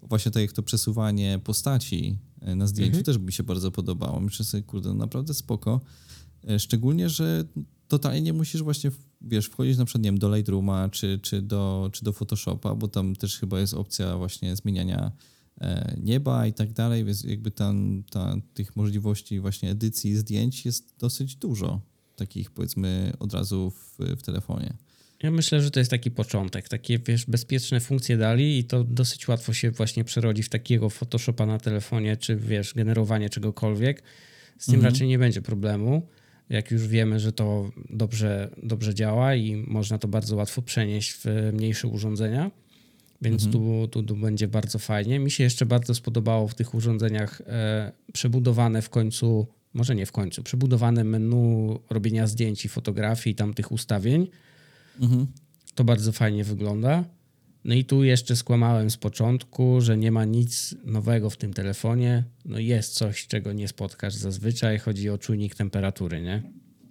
właśnie tak jak to przesuwanie postaci e, na zdjęciu mhm. też by mi się bardzo podobało. Myślę sobie, kurde, no naprawdę spoko. Szczególnie, że totalnie nie musisz właśnie, wiesz, wchodzić na przykład, nie wiem, do Lightrooma czy, czy, do, czy do Photoshopa, bo tam też chyba jest opcja właśnie zmieniania nieba i tak dalej, więc jakby tam, ta, tych możliwości właśnie edycji zdjęć jest dosyć dużo, takich powiedzmy od razu w, w telefonie. Ja myślę, że to jest taki początek. Takie, wiesz, bezpieczne funkcje dali i to dosyć łatwo się właśnie przerodzi w takiego Photoshopa na telefonie, czy wiesz, generowanie czegokolwiek. Z tym mhm. raczej nie będzie problemu. Jak już wiemy, że to dobrze, dobrze działa i można to bardzo łatwo przenieść w mniejsze urządzenia. Więc mhm. tu, tu, tu będzie bardzo fajnie. Mi się jeszcze bardzo spodobało w tych urządzeniach e, przebudowane w końcu, może nie w końcu, przebudowane menu robienia zdjęć i fotografii, tam tych ustawień. Mhm. To bardzo fajnie wygląda. No i tu jeszcze skłamałem z początku, że nie ma nic nowego w tym telefonie. No jest coś, czego nie spotkasz zazwyczaj. Chodzi o czujnik temperatury, nie?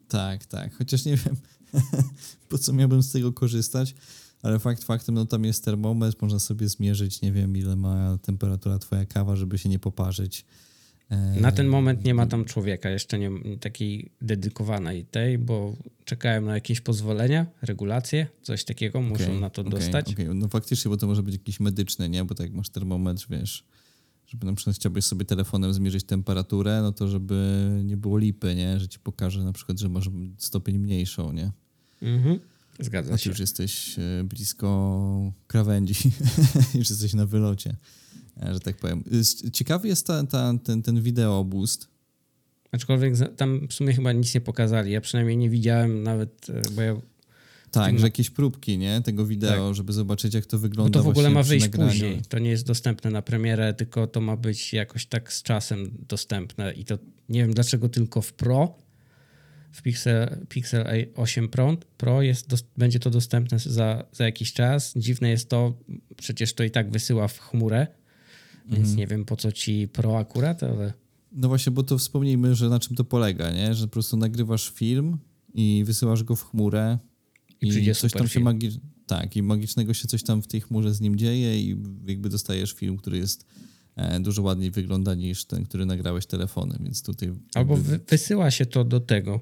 Tak, tak. Chociaż nie wiem, po co miałbym z tego korzystać ale fakt faktem, no tam jest termometr, można sobie zmierzyć, nie wiem ile ma temperatura twoja kawa, żeby się nie poparzyć. E, na ten moment nie ma tam człowieka, jeszcze nie takiej dedykowanej tej, bo czekałem na jakieś pozwolenia, regulacje, coś takiego, muszą okay, na to okay, dostać. Okay. No faktycznie, bo to może być jakiś medyczny, nie? Bo tak jak masz termometr, wiesz, żeby na przykład chciałbyś sobie telefonem zmierzyć temperaturę, no to żeby nie było lipy, nie? Że ci pokaże na przykład, że masz stopień mniejszą, nie? Mhm. Zgadza się. już jesteś e, blisko krawędzi, już jesteś na wylocie, e, że tak powiem. Ciekawy jest ta, ta, ten, ten wideo boost. Aczkolwiek tam w sumie chyba nic nie pokazali. Ja przynajmniej nie widziałem nawet, e, bo ja tak, tym... że jakieś próbki, nie? Tego wideo, tak. żeby zobaczyć, jak to wygląda. Bo to w ogóle ma wyjść później. To nie jest dostępne na premierę, tylko to ma być jakoś tak z czasem dostępne. I to nie wiem dlaczego tylko w Pro, w Pixel, Pixel 8 Pro, Pro jest, będzie to dostępne za, za jakiś czas. Dziwne jest to, przecież to i tak wysyła w chmurę, więc mhm. nie wiem po co ci Pro akurat, ale... No właśnie, bo to wspomnijmy, że na czym to polega, nie? Że po prostu nagrywasz film i wysyłasz go w chmurę i, i coś tam się magi- tak, i magicznego się coś tam w tej chmurze z nim dzieje i jakby dostajesz film, który jest e, dużo ładniej wygląda niż ten, który nagrałeś telefonem, więc tutaj... Albo wysyła się to do tego,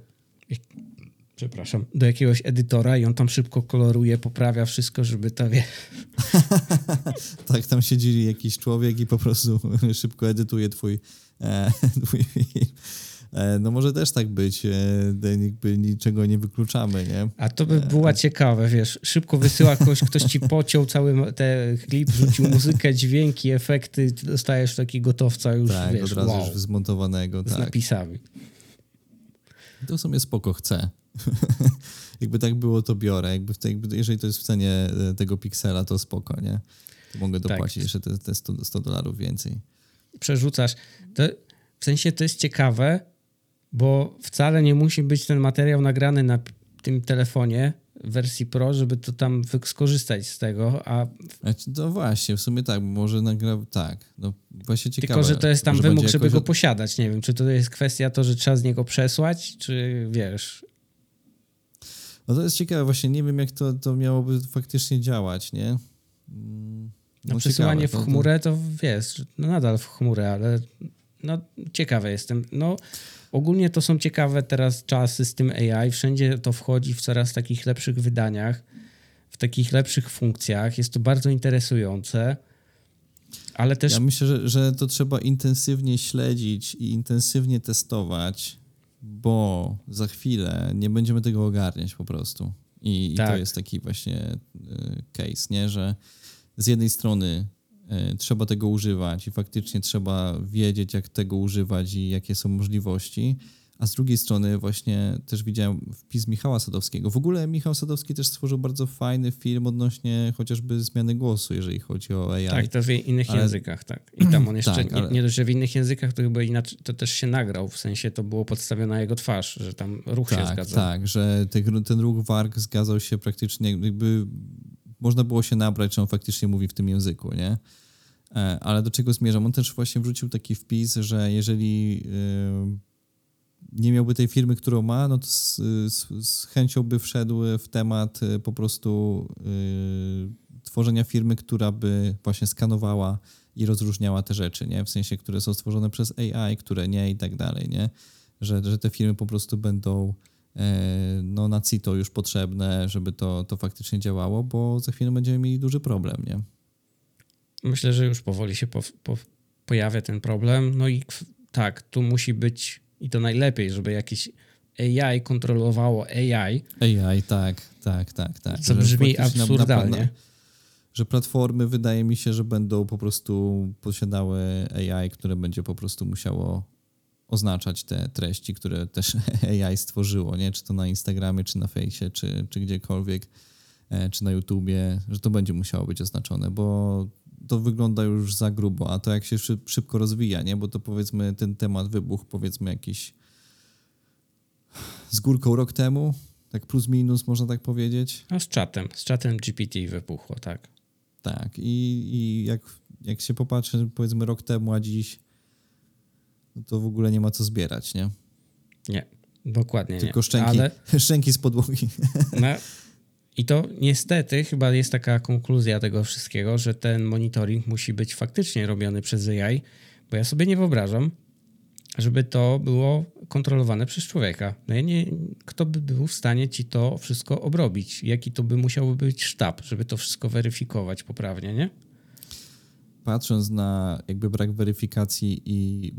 przepraszam, do jakiegoś edytora i on tam szybko koloruje, poprawia wszystko, żeby to wie. tak, tam siedzi jakiś człowiek i po prostu szybko edytuje twój, e, twój film. E, no może też tak być, e, jakby niczego nie wykluczamy, nie? A to by było ciekawe, wiesz, szybko wysyła kogoś, ktoś ci pociął cały ten klip, rzucił muzykę, dźwięki, efekty, dostajesz taki gotowca już, tak, wiesz, od razu wow, już zmontowanego. Z tak. napisami. To w sumie spoko chce. jakby tak było, to biorę. Jakby, te, jakby jeżeli to jest w cenie e, tego piksela, to spoko, nie? To mogę tak. dopłacić tak. jeszcze te, te 100, 100 dolarów więcej. Przerzucasz. To, w sensie to jest ciekawe, bo wcale nie musi być ten materiał nagrany na tym telefonie wersji Pro, żeby to tam skorzystać z tego, a... No właśnie, w sumie tak, może nagra... tak, no właśnie ciekawe. Tylko, że to jest tam wymóg, żeby go posiadać, nie wiem, czy to jest kwestia to, że trzeba z niego przesłać, czy wiesz... No to jest ciekawe, właśnie nie wiem, jak to, to miałoby faktycznie działać, nie? Mm, no, no przesyłanie ciekawe, w chmurę to, to wiesz, no nadal w chmurę, ale no ciekawe jestem. No ogólnie to są ciekawe teraz czasy z tym AI. Wszędzie to wchodzi w coraz takich lepszych wydaniach, w takich lepszych funkcjach. Jest to bardzo interesujące. Ale też. Ja myślę, że, że to trzeba intensywnie śledzić i intensywnie testować, bo za chwilę nie będziemy tego ogarniać po prostu. I, tak. i to tak. jest taki właśnie y, case, nie? że z jednej strony E, trzeba tego używać i faktycznie trzeba wiedzieć, jak tego używać i jakie są możliwości. A z drugiej strony właśnie też widziałem wpis Michała Sadowskiego. W ogóle Michał Sadowski też stworzył bardzo fajny film odnośnie chociażby zmiany głosu, jeżeli chodzi o AI. Tak, to w innych ale... językach, tak. I tam on jeszcze, tak, ale... nie, nie dość, że w innych językach, to chyba inaczej, to też się nagrał, w sensie to było podstawione na jego twarz, że tam ruch tak, się zgadzał. Tak, że ten, ten ruch warg zgadzał się praktycznie, jakby można było się nabrać, czy on faktycznie mówi w tym języku, nie? E, ale do czego zmierzam? On też właśnie wrzucił taki wpis, że jeżeli e, nie miałby tej firmy, którą ma, no to z, z, z chęcią by wszedł w temat e, po prostu tworzenia firmy, która by właśnie skanowała i rozróżniała te rzeczy, nie? W sensie, które są stworzone przez AI, które nie i tak dalej, nie? Że, że te firmy po prostu będą no, na CITO już potrzebne, żeby to, to faktycznie działało, bo za chwilę będziemy mieli duży problem, nie? myślę, że już powoli się po, po, pojawia ten problem. No i tak, tu musi być i to najlepiej, żeby jakieś AI kontrolowało AI. AI, tak, tak, tak, tak. Co brzmi absurdalnie. Na, że platformy wydaje mi się, że będą po prostu posiadały AI, które będzie po prostu musiało oznaczać te treści, które też AI stworzyło, nie? Czy to na Instagramie, czy na fejsie, czy, czy gdziekolwiek, e, czy na YouTubie, że to będzie musiało być oznaczone, bo to wygląda już za grubo, a to jak się szybko rozwija, nie? Bo to powiedzmy ten temat wybuchł powiedzmy jakiś z górką rok temu, tak plus minus można tak powiedzieć. A z czatem, z czatem GPT wybuchło, tak. Tak i, i jak, jak się popatrzy powiedzmy rok temu, a dziś no to w ogóle nie ma co zbierać, nie? Nie, dokładnie Tylko nie. szczęki, Ale... szczęki z podłogi. No, i to niestety chyba jest taka konkluzja tego wszystkiego, że ten monitoring musi być faktycznie robiony przez AI, bo ja sobie nie wyobrażam, żeby to było kontrolowane przez człowieka. No ja nie, kto by był w stanie ci to wszystko obrobić? Jaki to by musiał być sztab, żeby to wszystko weryfikować poprawnie, nie? Patrząc na jakby brak weryfikacji i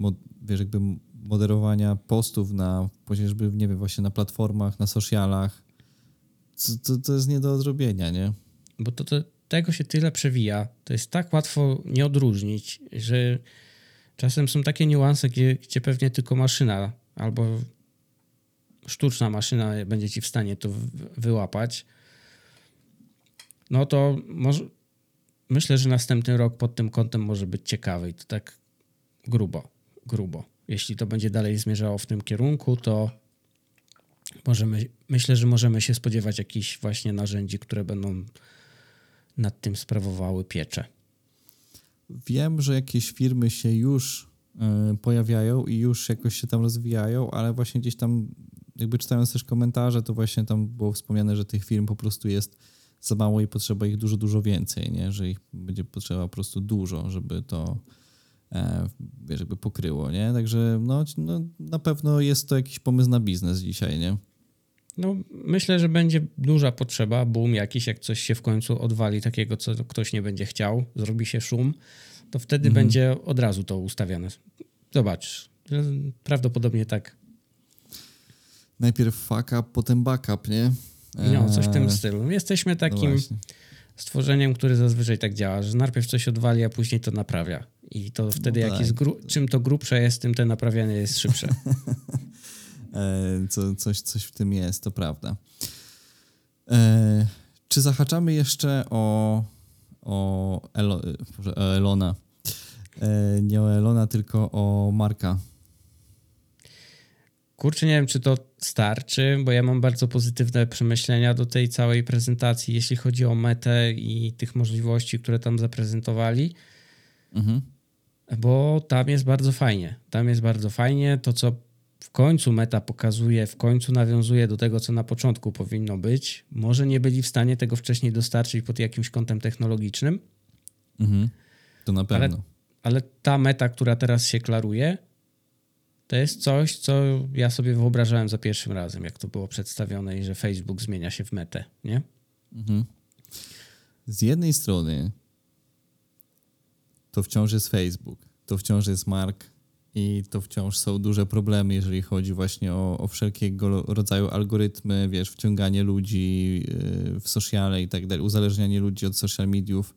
wiesz, jakby moderowania postów na chociażby, nie wiem, właśnie na platformach, na socialach, to, to jest nie do odrobienia, nie? Bo to, to, tego się tyle przewija, to jest tak łatwo nie odróżnić, że czasem są takie niuanse, gdzie, gdzie pewnie tylko maszyna albo sztuczna maszyna będzie ci w stanie to wyłapać. No to może, myślę, że następny rok pod tym kątem może być ciekawy i to tak grubo, grubo. Jeśli to będzie dalej zmierzało w tym kierunku, to możemy, myślę, że możemy się spodziewać jakichś właśnie narzędzi, które będą nad tym sprawowały pieczę. Wiem, że jakieś firmy się już y, pojawiają i już jakoś się tam rozwijają, ale właśnie gdzieś tam, jakby czytając też komentarze, to właśnie tam było wspomniane, że tych firm po prostu jest za mało i potrzeba ich dużo, dużo więcej, nie? że ich będzie potrzeba po prostu dużo, żeby to e, wiesz, jakby pokryło, nie? Także no, no, na pewno jest to jakiś pomysł na biznes dzisiaj, nie? No, myślę, że będzie duża potrzeba, boom jakiś, jak coś się w końcu odwali takiego, co ktoś nie będzie chciał, zrobi się szum, to wtedy mhm. będzie od razu to ustawiane. Zobacz, prawdopodobnie tak. Najpierw fuck up, potem backup, nie? No, coś w tym eee, stylu. Jesteśmy no takim no stworzeniem, który zazwyczaj tak działa, że najpierw coś odwali, a później to naprawia. I to wtedy, no tak. jak jest gru- czym to grubsze jest, tym to naprawianie jest szybsze. E, co, coś, coś w tym jest, to prawda. E, czy zahaczamy jeszcze o, o, Elo, Boże, o Elona? E, nie o Elona, tylko o Marka. Kurczę, nie wiem, czy to starczy, bo ja mam bardzo pozytywne przemyślenia do tej całej prezentacji, jeśli chodzi o metę i tych możliwości, które tam zaprezentowali. Mhm. Bo tam jest bardzo fajnie. Tam jest bardzo fajnie. To, co w końcu meta pokazuje, w końcu nawiązuje do tego, co na początku powinno być. Może nie byli w stanie tego wcześniej dostarczyć pod jakimś kątem technologicznym. Mhm. To na pewno. Ale, ale ta meta, która teraz się klaruje, to jest coś, co ja sobie wyobrażałem za pierwszym razem, jak to było przedstawione i że Facebook zmienia się w metę, nie? Mhm. Z jednej strony to wciąż jest Facebook, to wciąż jest Mark i to wciąż są duże problemy, jeżeli chodzi właśnie o, o wszelkiego rodzaju algorytmy, wiesz, wciąganie ludzi yy, w sociale i tak dalej, uzależnianie ludzi od social mediów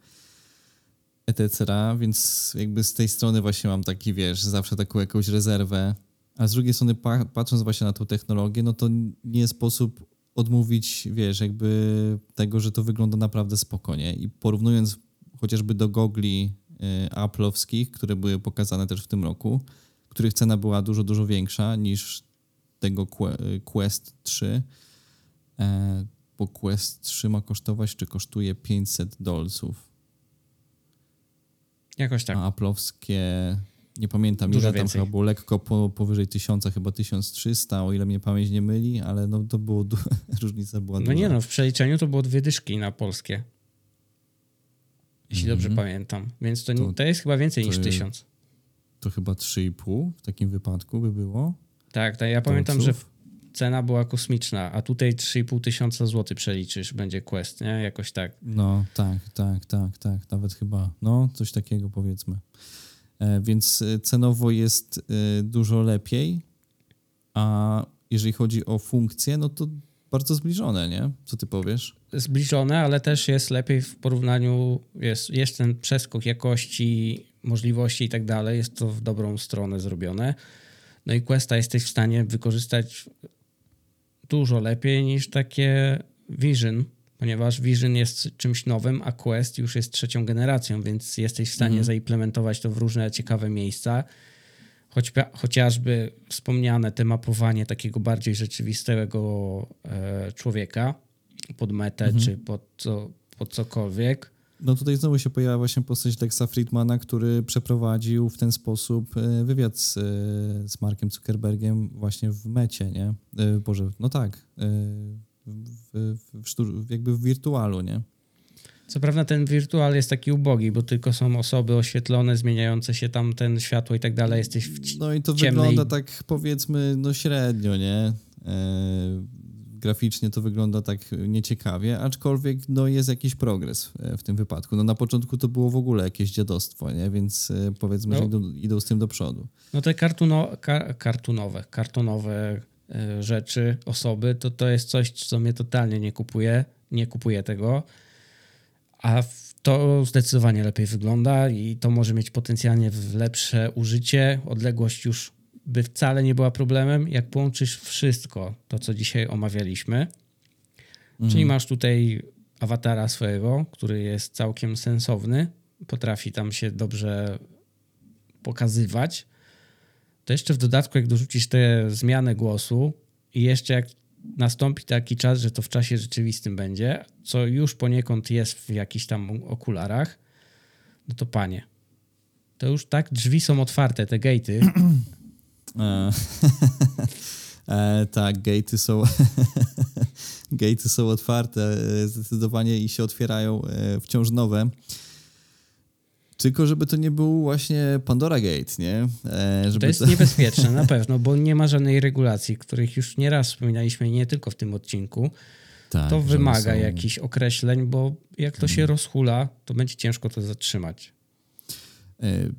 etc., więc jakby z tej strony właśnie mam taki, wiesz, zawsze taką jakąś rezerwę, a z drugiej strony pa patrząc właśnie na tą technologię, no to nie sposób odmówić, wiesz, jakby tego, że to wygląda naprawdę spokojnie i porównując chociażby do gogli y, Apple'owskich, które były pokazane też w tym roku, których cena była dużo, dużo większa niż tego y, Quest 3, e, bo Quest 3 ma kosztować, czy kosztuje 500 dolców Jakoś tak. A aplowskie, nie pamiętam Dużo ile tam więcej. chyba było lekko po, powyżej 1000, chyba 1300, o ile mnie pamięć nie myli, ale no to było, różnica była No duża. nie no, w przeliczeniu to było dwie dyszki na polskie. Jeśli dobrze pamiętam. Więc to, to, to jest chyba więcej niż 1000. To chyba 3,5 w takim wypadku by było. Tak, tak ja pamiętam, że cena była kosmiczna, a tutaj 3,5 tysiąca złotych przeliczysz, będzie quest, nie? Jakoś tak. No, tak, tak, tak, tak, nawet chyba, no, coś takiego powiedzmy. E, więc e, cenowo jest e, dużo lepiej, a jeżeli chodzi o funkcje, no to bardzo zbliżone, nie? Co ty powiesz? Zbliżone, ale też jest lepiej w porównaniu, jest, jest ten przeskok jakości, możliwości i tak dalej, jest to w dobrą stronę zrobione. No i Questa jesteś w stanie wykorzystać dużo lepiej niż takie Vision, ponieważ Vision jest czymś nowym, a Quest już jest trzecią generacją, więc jesteś w stanie mhm. zaimplementować to w różne ciekawe miejsca. Choć, chociażby wspomniane te mapowanie takiego bardziej rzeczywistego e, człowieka pod metę mhm. czy pod, co, pod cokolwiek. No tutaj znowu się pojawia właśnie postać Lexa Friedmana, który przeprowadził w ten sposób e, wywiad z, e, z Markiem Zuckerbergiem właśnie w mecie, nie? E, Boże, no tak, w, w, w, jakby w wirtualu, nie? Co prawda ten wirtual jest taki ubogi, bo tylko są osoby oświetlone, zmieniające się tam ten światło i tak dalej, jesteś w No i to ciemnej... wygląda tak powiedzmy no średnio, nie? Graficznie to wygląda tak nieciekawie, aczkolwiek no, jest jakiś progres e, w tym wypadku. No, na początku to było w ogóle jakieś dziadostwo, nie? więc e, powiedzmy, no. że idą, idą, z tym do przodu. No te kartuno, kar, kartunowe, kartonowe e, rzeczy, osoby, to to jest coś, co mnie totalnie nie kupuje. Nie kupuję tego. A to zdecydowanie lepiej wygląda i to może mieć potencjalnie lepsze użycie. Odległość już by wcale nie była problemem, jak połączysz wszystko, to co dzisiaj omawialiśmy. Mhm. Czyli masz tutaj awatara swojego, który jest całkiem sensowny, potrafi tam się dobrze pokazywać. To jeszcze w dodatku, jak dorzucisz tę zmianę głosu i jeszcze jak nastąpi taki czas, że to w czasie rzeczywistym będzie, co już poniekąd jest w jakichś tam okularach, no to panie, to już tak drzwi są otwarte, te gatey, E, e, tak, gatey są gatey są otwarte e, zdecydowanie i się otwierają e, wciąż nowe. Tylko żeby to nie był właśnie Pandora Gate, nie? Żeby to jest to... niebezpieczne na pewno, bo nie ma żadnej regulacji, których już nieraz wspominaliśmy, nie tylko w tym odcinku. Tak, to wymaga są... jakichś określeń, bo jak to się mhm. rozhula, to będzie ciężko to zatrzymać.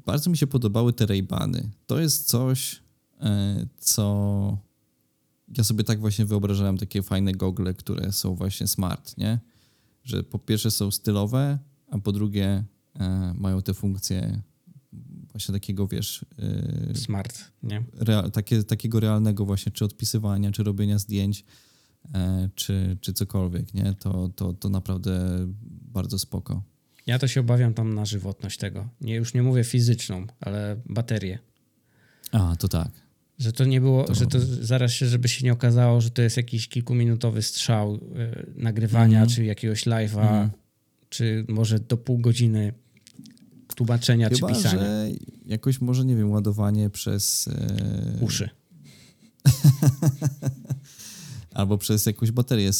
Bardzo mi się podobały te Raybany. To jest coś, E, co ja sobie tak właśnie wyobrażałem takie fajne gogle, które są właśnie smart, nie? Że po pierwsze są stylowe, a po drugie e, mają te funkcje właśnie takiego, wiesz... E, smart, nie? takie, takiego realnego właśnie, czy odpisywania, czy robienia zdjęć. e, czy, czy cokolwiek, nie? To, to, to naprawdę bardzo spoko. Ja to się obawiam tam na żywotność tego. Nie, już nie mówię fizyczną, ale baterię. A, to tak. Że to nie było, to... że to zaraz się, żeby się nie okazało, że to jest jakiś kilkuminutowy strzał y, nagrywania, mm. czy jakiegoś live'a, mm. czy może do pół godziny tłumaczenia Chyba, czy pisania. Że jakoś może, nie wiem, ładowanie przez... Yy... Uszy. Albo przez jakąś baterię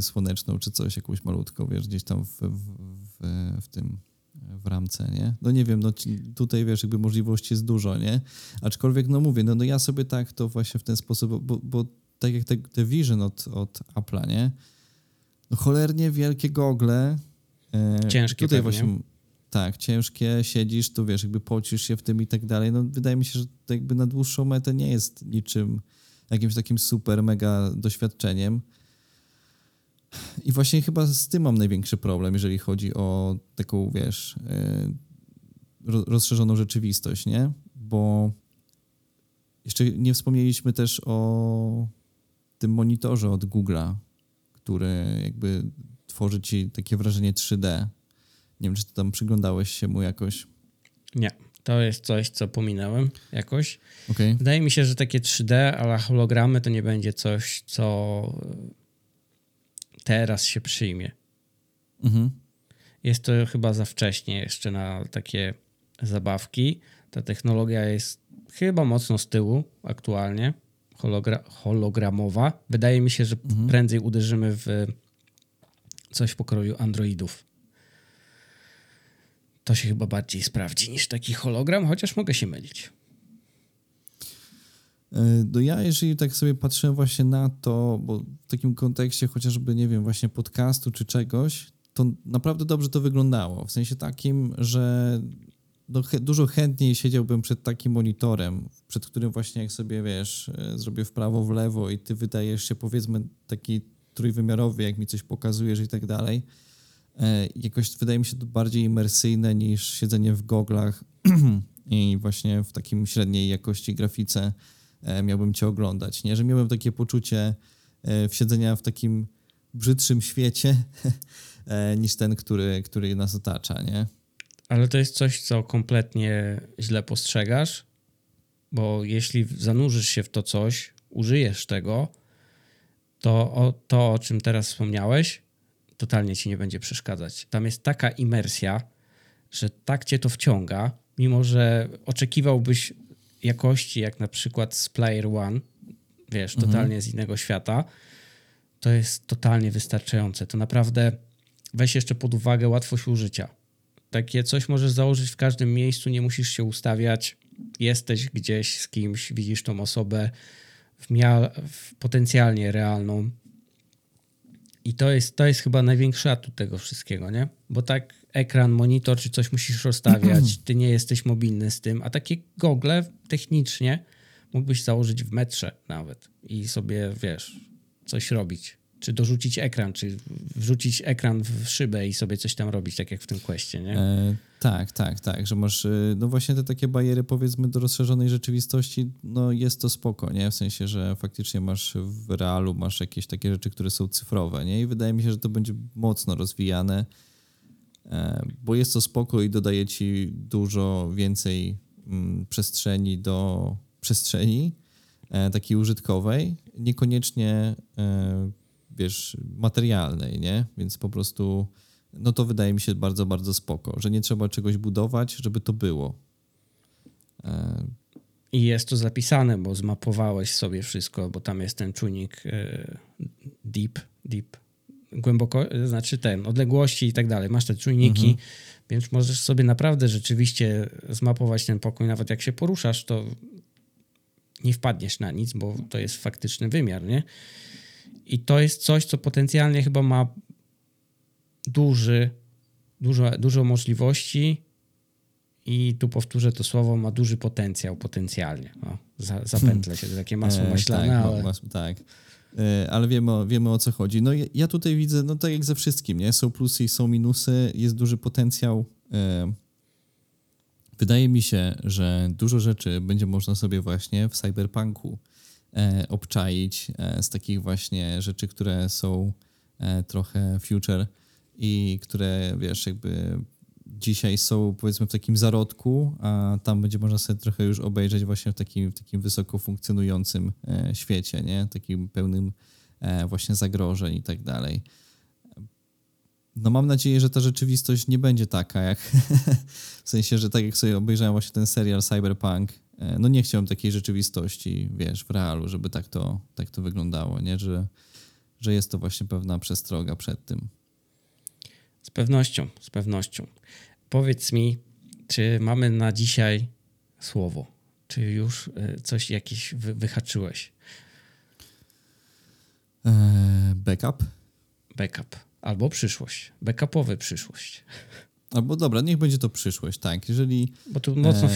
słoneczną, czy coś, jakąś malutką, wiesz, gdzieś tam w, w, w, w tym w ramce, nie? No nie wiem, no tutaj wiesz, jakby możliwości jest dużo, nie? Aczkolwiek, no mówię, no, no ja sobie tak to właśnie w ten sposób, bo, bo tak jak te, te Vision od, od Apple'a, nie? No cholernie wielkie gogle. E, Ciężkie Tutaj pewnie. właśnie, tak, ciężkie, siedzisz, to wiesz, jakby pocisz się w tym i tak dalej. No wydaje mi się, że to jakby na dłuższą metę nie jest niczym, jakimś takim super, mega doświadczeniem. I właśnie chyba z tym mam największy problem, jeżeli chodzi o taką, wiesz, e, rozszerzoną rzeczywistość, nie? Bo jeszcze nie wspomnieliśmy też o tym monitorze od Google'a, który jakby tworzy ci takie wrażenie 3D. Nie wiem, czy ty tam przyglądałeś się mu jakoś. Nie, to jest coś, co pominąłem jakoś. Okay. Wydaje mi się, że takie 3D, ale hologramy to nie będzie coś, co teraz się przyjmie. Mhm. Jest to chyba za wcześnie jeszcze na takie zabawki. Ta technologia jest chyba mocno z tyłu aktualnie, hologra hologramowa. Wydaje mi się, że mhm. prędzej uderzymy w coś w pokroju Androidów. To się chyba bardziej sprawdzi niż taki hologram, chociaż mogę się mylić. No ja, jeżeli tak sobie patrzyłem właśnie na to, bo w takim kontekście chociażby, nie wiem, właśnie podcastu czy czegoś, to naprawdę dobrze to wyglądało. W sensie takim, że no, dużo chętniej siedziałbym przed takim monitorem, przed którym właśnie jak sobie, wiesz, e, zrobię w prawo, w lewo i ty wydajesz się powiedzmy taki trójwymiarowy, jak mi coś pokazujesz i tak dalej. E, jakoś wydaje mi się to bardziej imersyjne niż siedzenie w goglach i właśnie w takim średniej jakości grafice E, miałbym cię oglądać, nie? Że miałbym takie poczucie e, w siedzenia w takim brzydszym świecie e, niż ten, który, który nas otacza, nie? Ale to jest coś, co kompletnie źle postrzegasz, bo jeśli zanurzysz się w to coś, użyjesz tego, to o, to, o czym teraz wspomniałeś, totalnie ci nie będzie przeszkadzać. Tam jest taka imersja, że tak cię to wciąga, mimo że oczekiwałbyś jakości, jak na przykład z Player One, wiesz, mhm. totalnie z innego świata, to jest totalnie wystarczające. To naprawdę weź jeszcze pod uwagę łatwość użycia. Takie coś możesz założyć w każdym miejscu, nie musisz się ustawiać. Jesteś gdzieś z kimś, widzisz tą osobę w, w potencjalnie realną. I to jest, to jest chyba największy atut tego wszystkiego, nie? Bo tak ekran, monitor czy coś musisz rozstawiać, ty nie jesteś mobilny z tym, a takie gogle technicznie mógłbyś założyć w metrze nawet i sobie, wiesz, coś robić. Czy dorzucić ekran, czy wrzucić ekran w szybę i sobie coś tam robić, tak jak w tym kwestii, nie? E, tak, tak, tak, że masz, e, no właśnie te takie bariery powiedzmy do rozszerzonej rzeczywistości, no jest to spoko, nie? W sensie, że faktycznie masz w realu, masz jakieś takie rzeczy, które są cyfrowe, nie? I wydaje mi się, że to będzie mocno rozwijane bo jest to spoko i dodaje ci dużo więcej mm, przestrzeni do przestrzeni e, takiej użytkowej, niekoniecznie e, wiesz, materialnej, nie? Więc po prostu no to wydaje mi się bardzo, bardzo spoko, że nie trzeba czegoś budować, żeby to było. I jest to zapisane, bo zmapowałeś sobie wszystko, bo tam jest ten czujnik deep, deep głęboko, znaczy ten, odległości i tak dalej. Masz te czujniki, mhm. więc możesz sobie naprawdę rzeczywiście zmapować ten pokój. Nawet jak się poruszasz, to nie wpadniesz na nic, bo to jest faktyczny wymiar, nie? I to jest coś, co potencjalnie chyba ma duży, dużo, dużo możliwości i tu powtórzę to słowo, ma duży potencjał potencjalnie. O, za, zapętlę się, to takie masło e, maślane, tak, ale... Mas, tak. E, ale wiemy, wiemy o co chodzi. No ja tutaj widzę, no tak jak ze wszystkim, nie? Są plusy i są minusy, jest duży potencjał. E, wydaje mi się, że dużo rzeczy będzie można sobie właśnie w cyberpunku e, obczaić z takich właśnie rzeczy, które są trochę future i które, wiesz, jakby dzisiaj są powiedzmy w takim zarodku, a tam będzie można sobie trochę już obejrzeć właśnie w takim, w takim wysoko funkcjonującym e, świecie, nie? Takim pełnym e, właśnie zagrożeń i tak dalej. No mam nadzieję, że ta rzeczywistość nie będzie taka, jak w sensie, że tak jak sobie obejrzałem właśnie ten serial Cyberpunk, e, no nie chciałem takiej rzeczywistości, wiesz, w realu, żeby tak to, tak to wyglądało, nie? Że, że jest to właśnie pewna przestroga przed tym. Z pewnością, z pewnością. Powiedz mi, czy mamy na dzisiaj słowo? Czy już e, coś jakieś wy, wyhaczyłeś? Eee, backup? Backup. Albo przyszłość. Backupowy przyszłość. Albo dobra, niech będzie to przyszłość, tak. Jeżeli. Bo tu mocno e...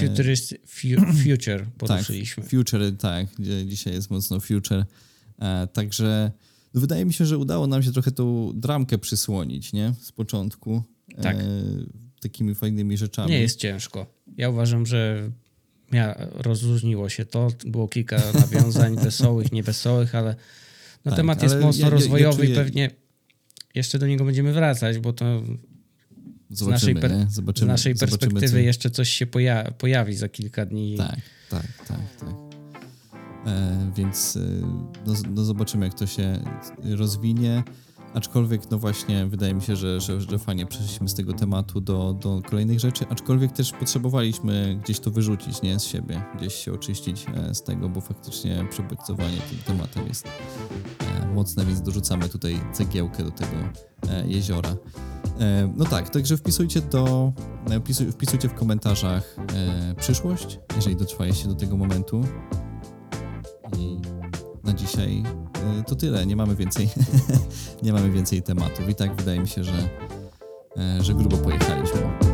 future poruszyliśmy. Tak, future, tak. Dzisiaj jest mocno future. E, także wydaje mi się, że udało nam się trochę tą dramkę przysłonić, nie? Z początku. Tak. E, takimi fajnymi rzeczami. Nie jest ciężko. Ja uważam, że ja, rozróżniło się to. Było kilka nawiązań wesołych, niewesołych, ale no tak, temat jest mocno ja, rozwojowy ja, ja i pewnie jeszcze do niego będziemy wracać, bo to z naszej, per... z naszej perspektywy co... jeszcze coś się poja... pojawi za kilka dni. Tak, tak, tak, tak. E, więc e, no, no zobaczymy, jak to się rozwinie. Aczkolwiek, no właśnie, wydaje mi się, że, że, że fajnie przeszliśmy z tego tematu do, do kolejnych rzeczy, aczkolwiek też potrzebowaliśmy gdzieś to wyrzucić, nie, z siebie, gdzieś się oczyścić e, z tego, bo faktycznie przebodźcowanie tym tematem jest mocne, więc dorzucamy tutaj cegiełkę do tego jeziora. No tak, także wpisujcie do, wpisujcie w komentarzach przyszłość, jeżeli dotrwaliście do tego momentu. Na dzisiaj Y, to tyle. Nie mamy więcej, nie mamy więcej tematów. I tak wydaje mi się, że, e, że grubo pojechaliśmy.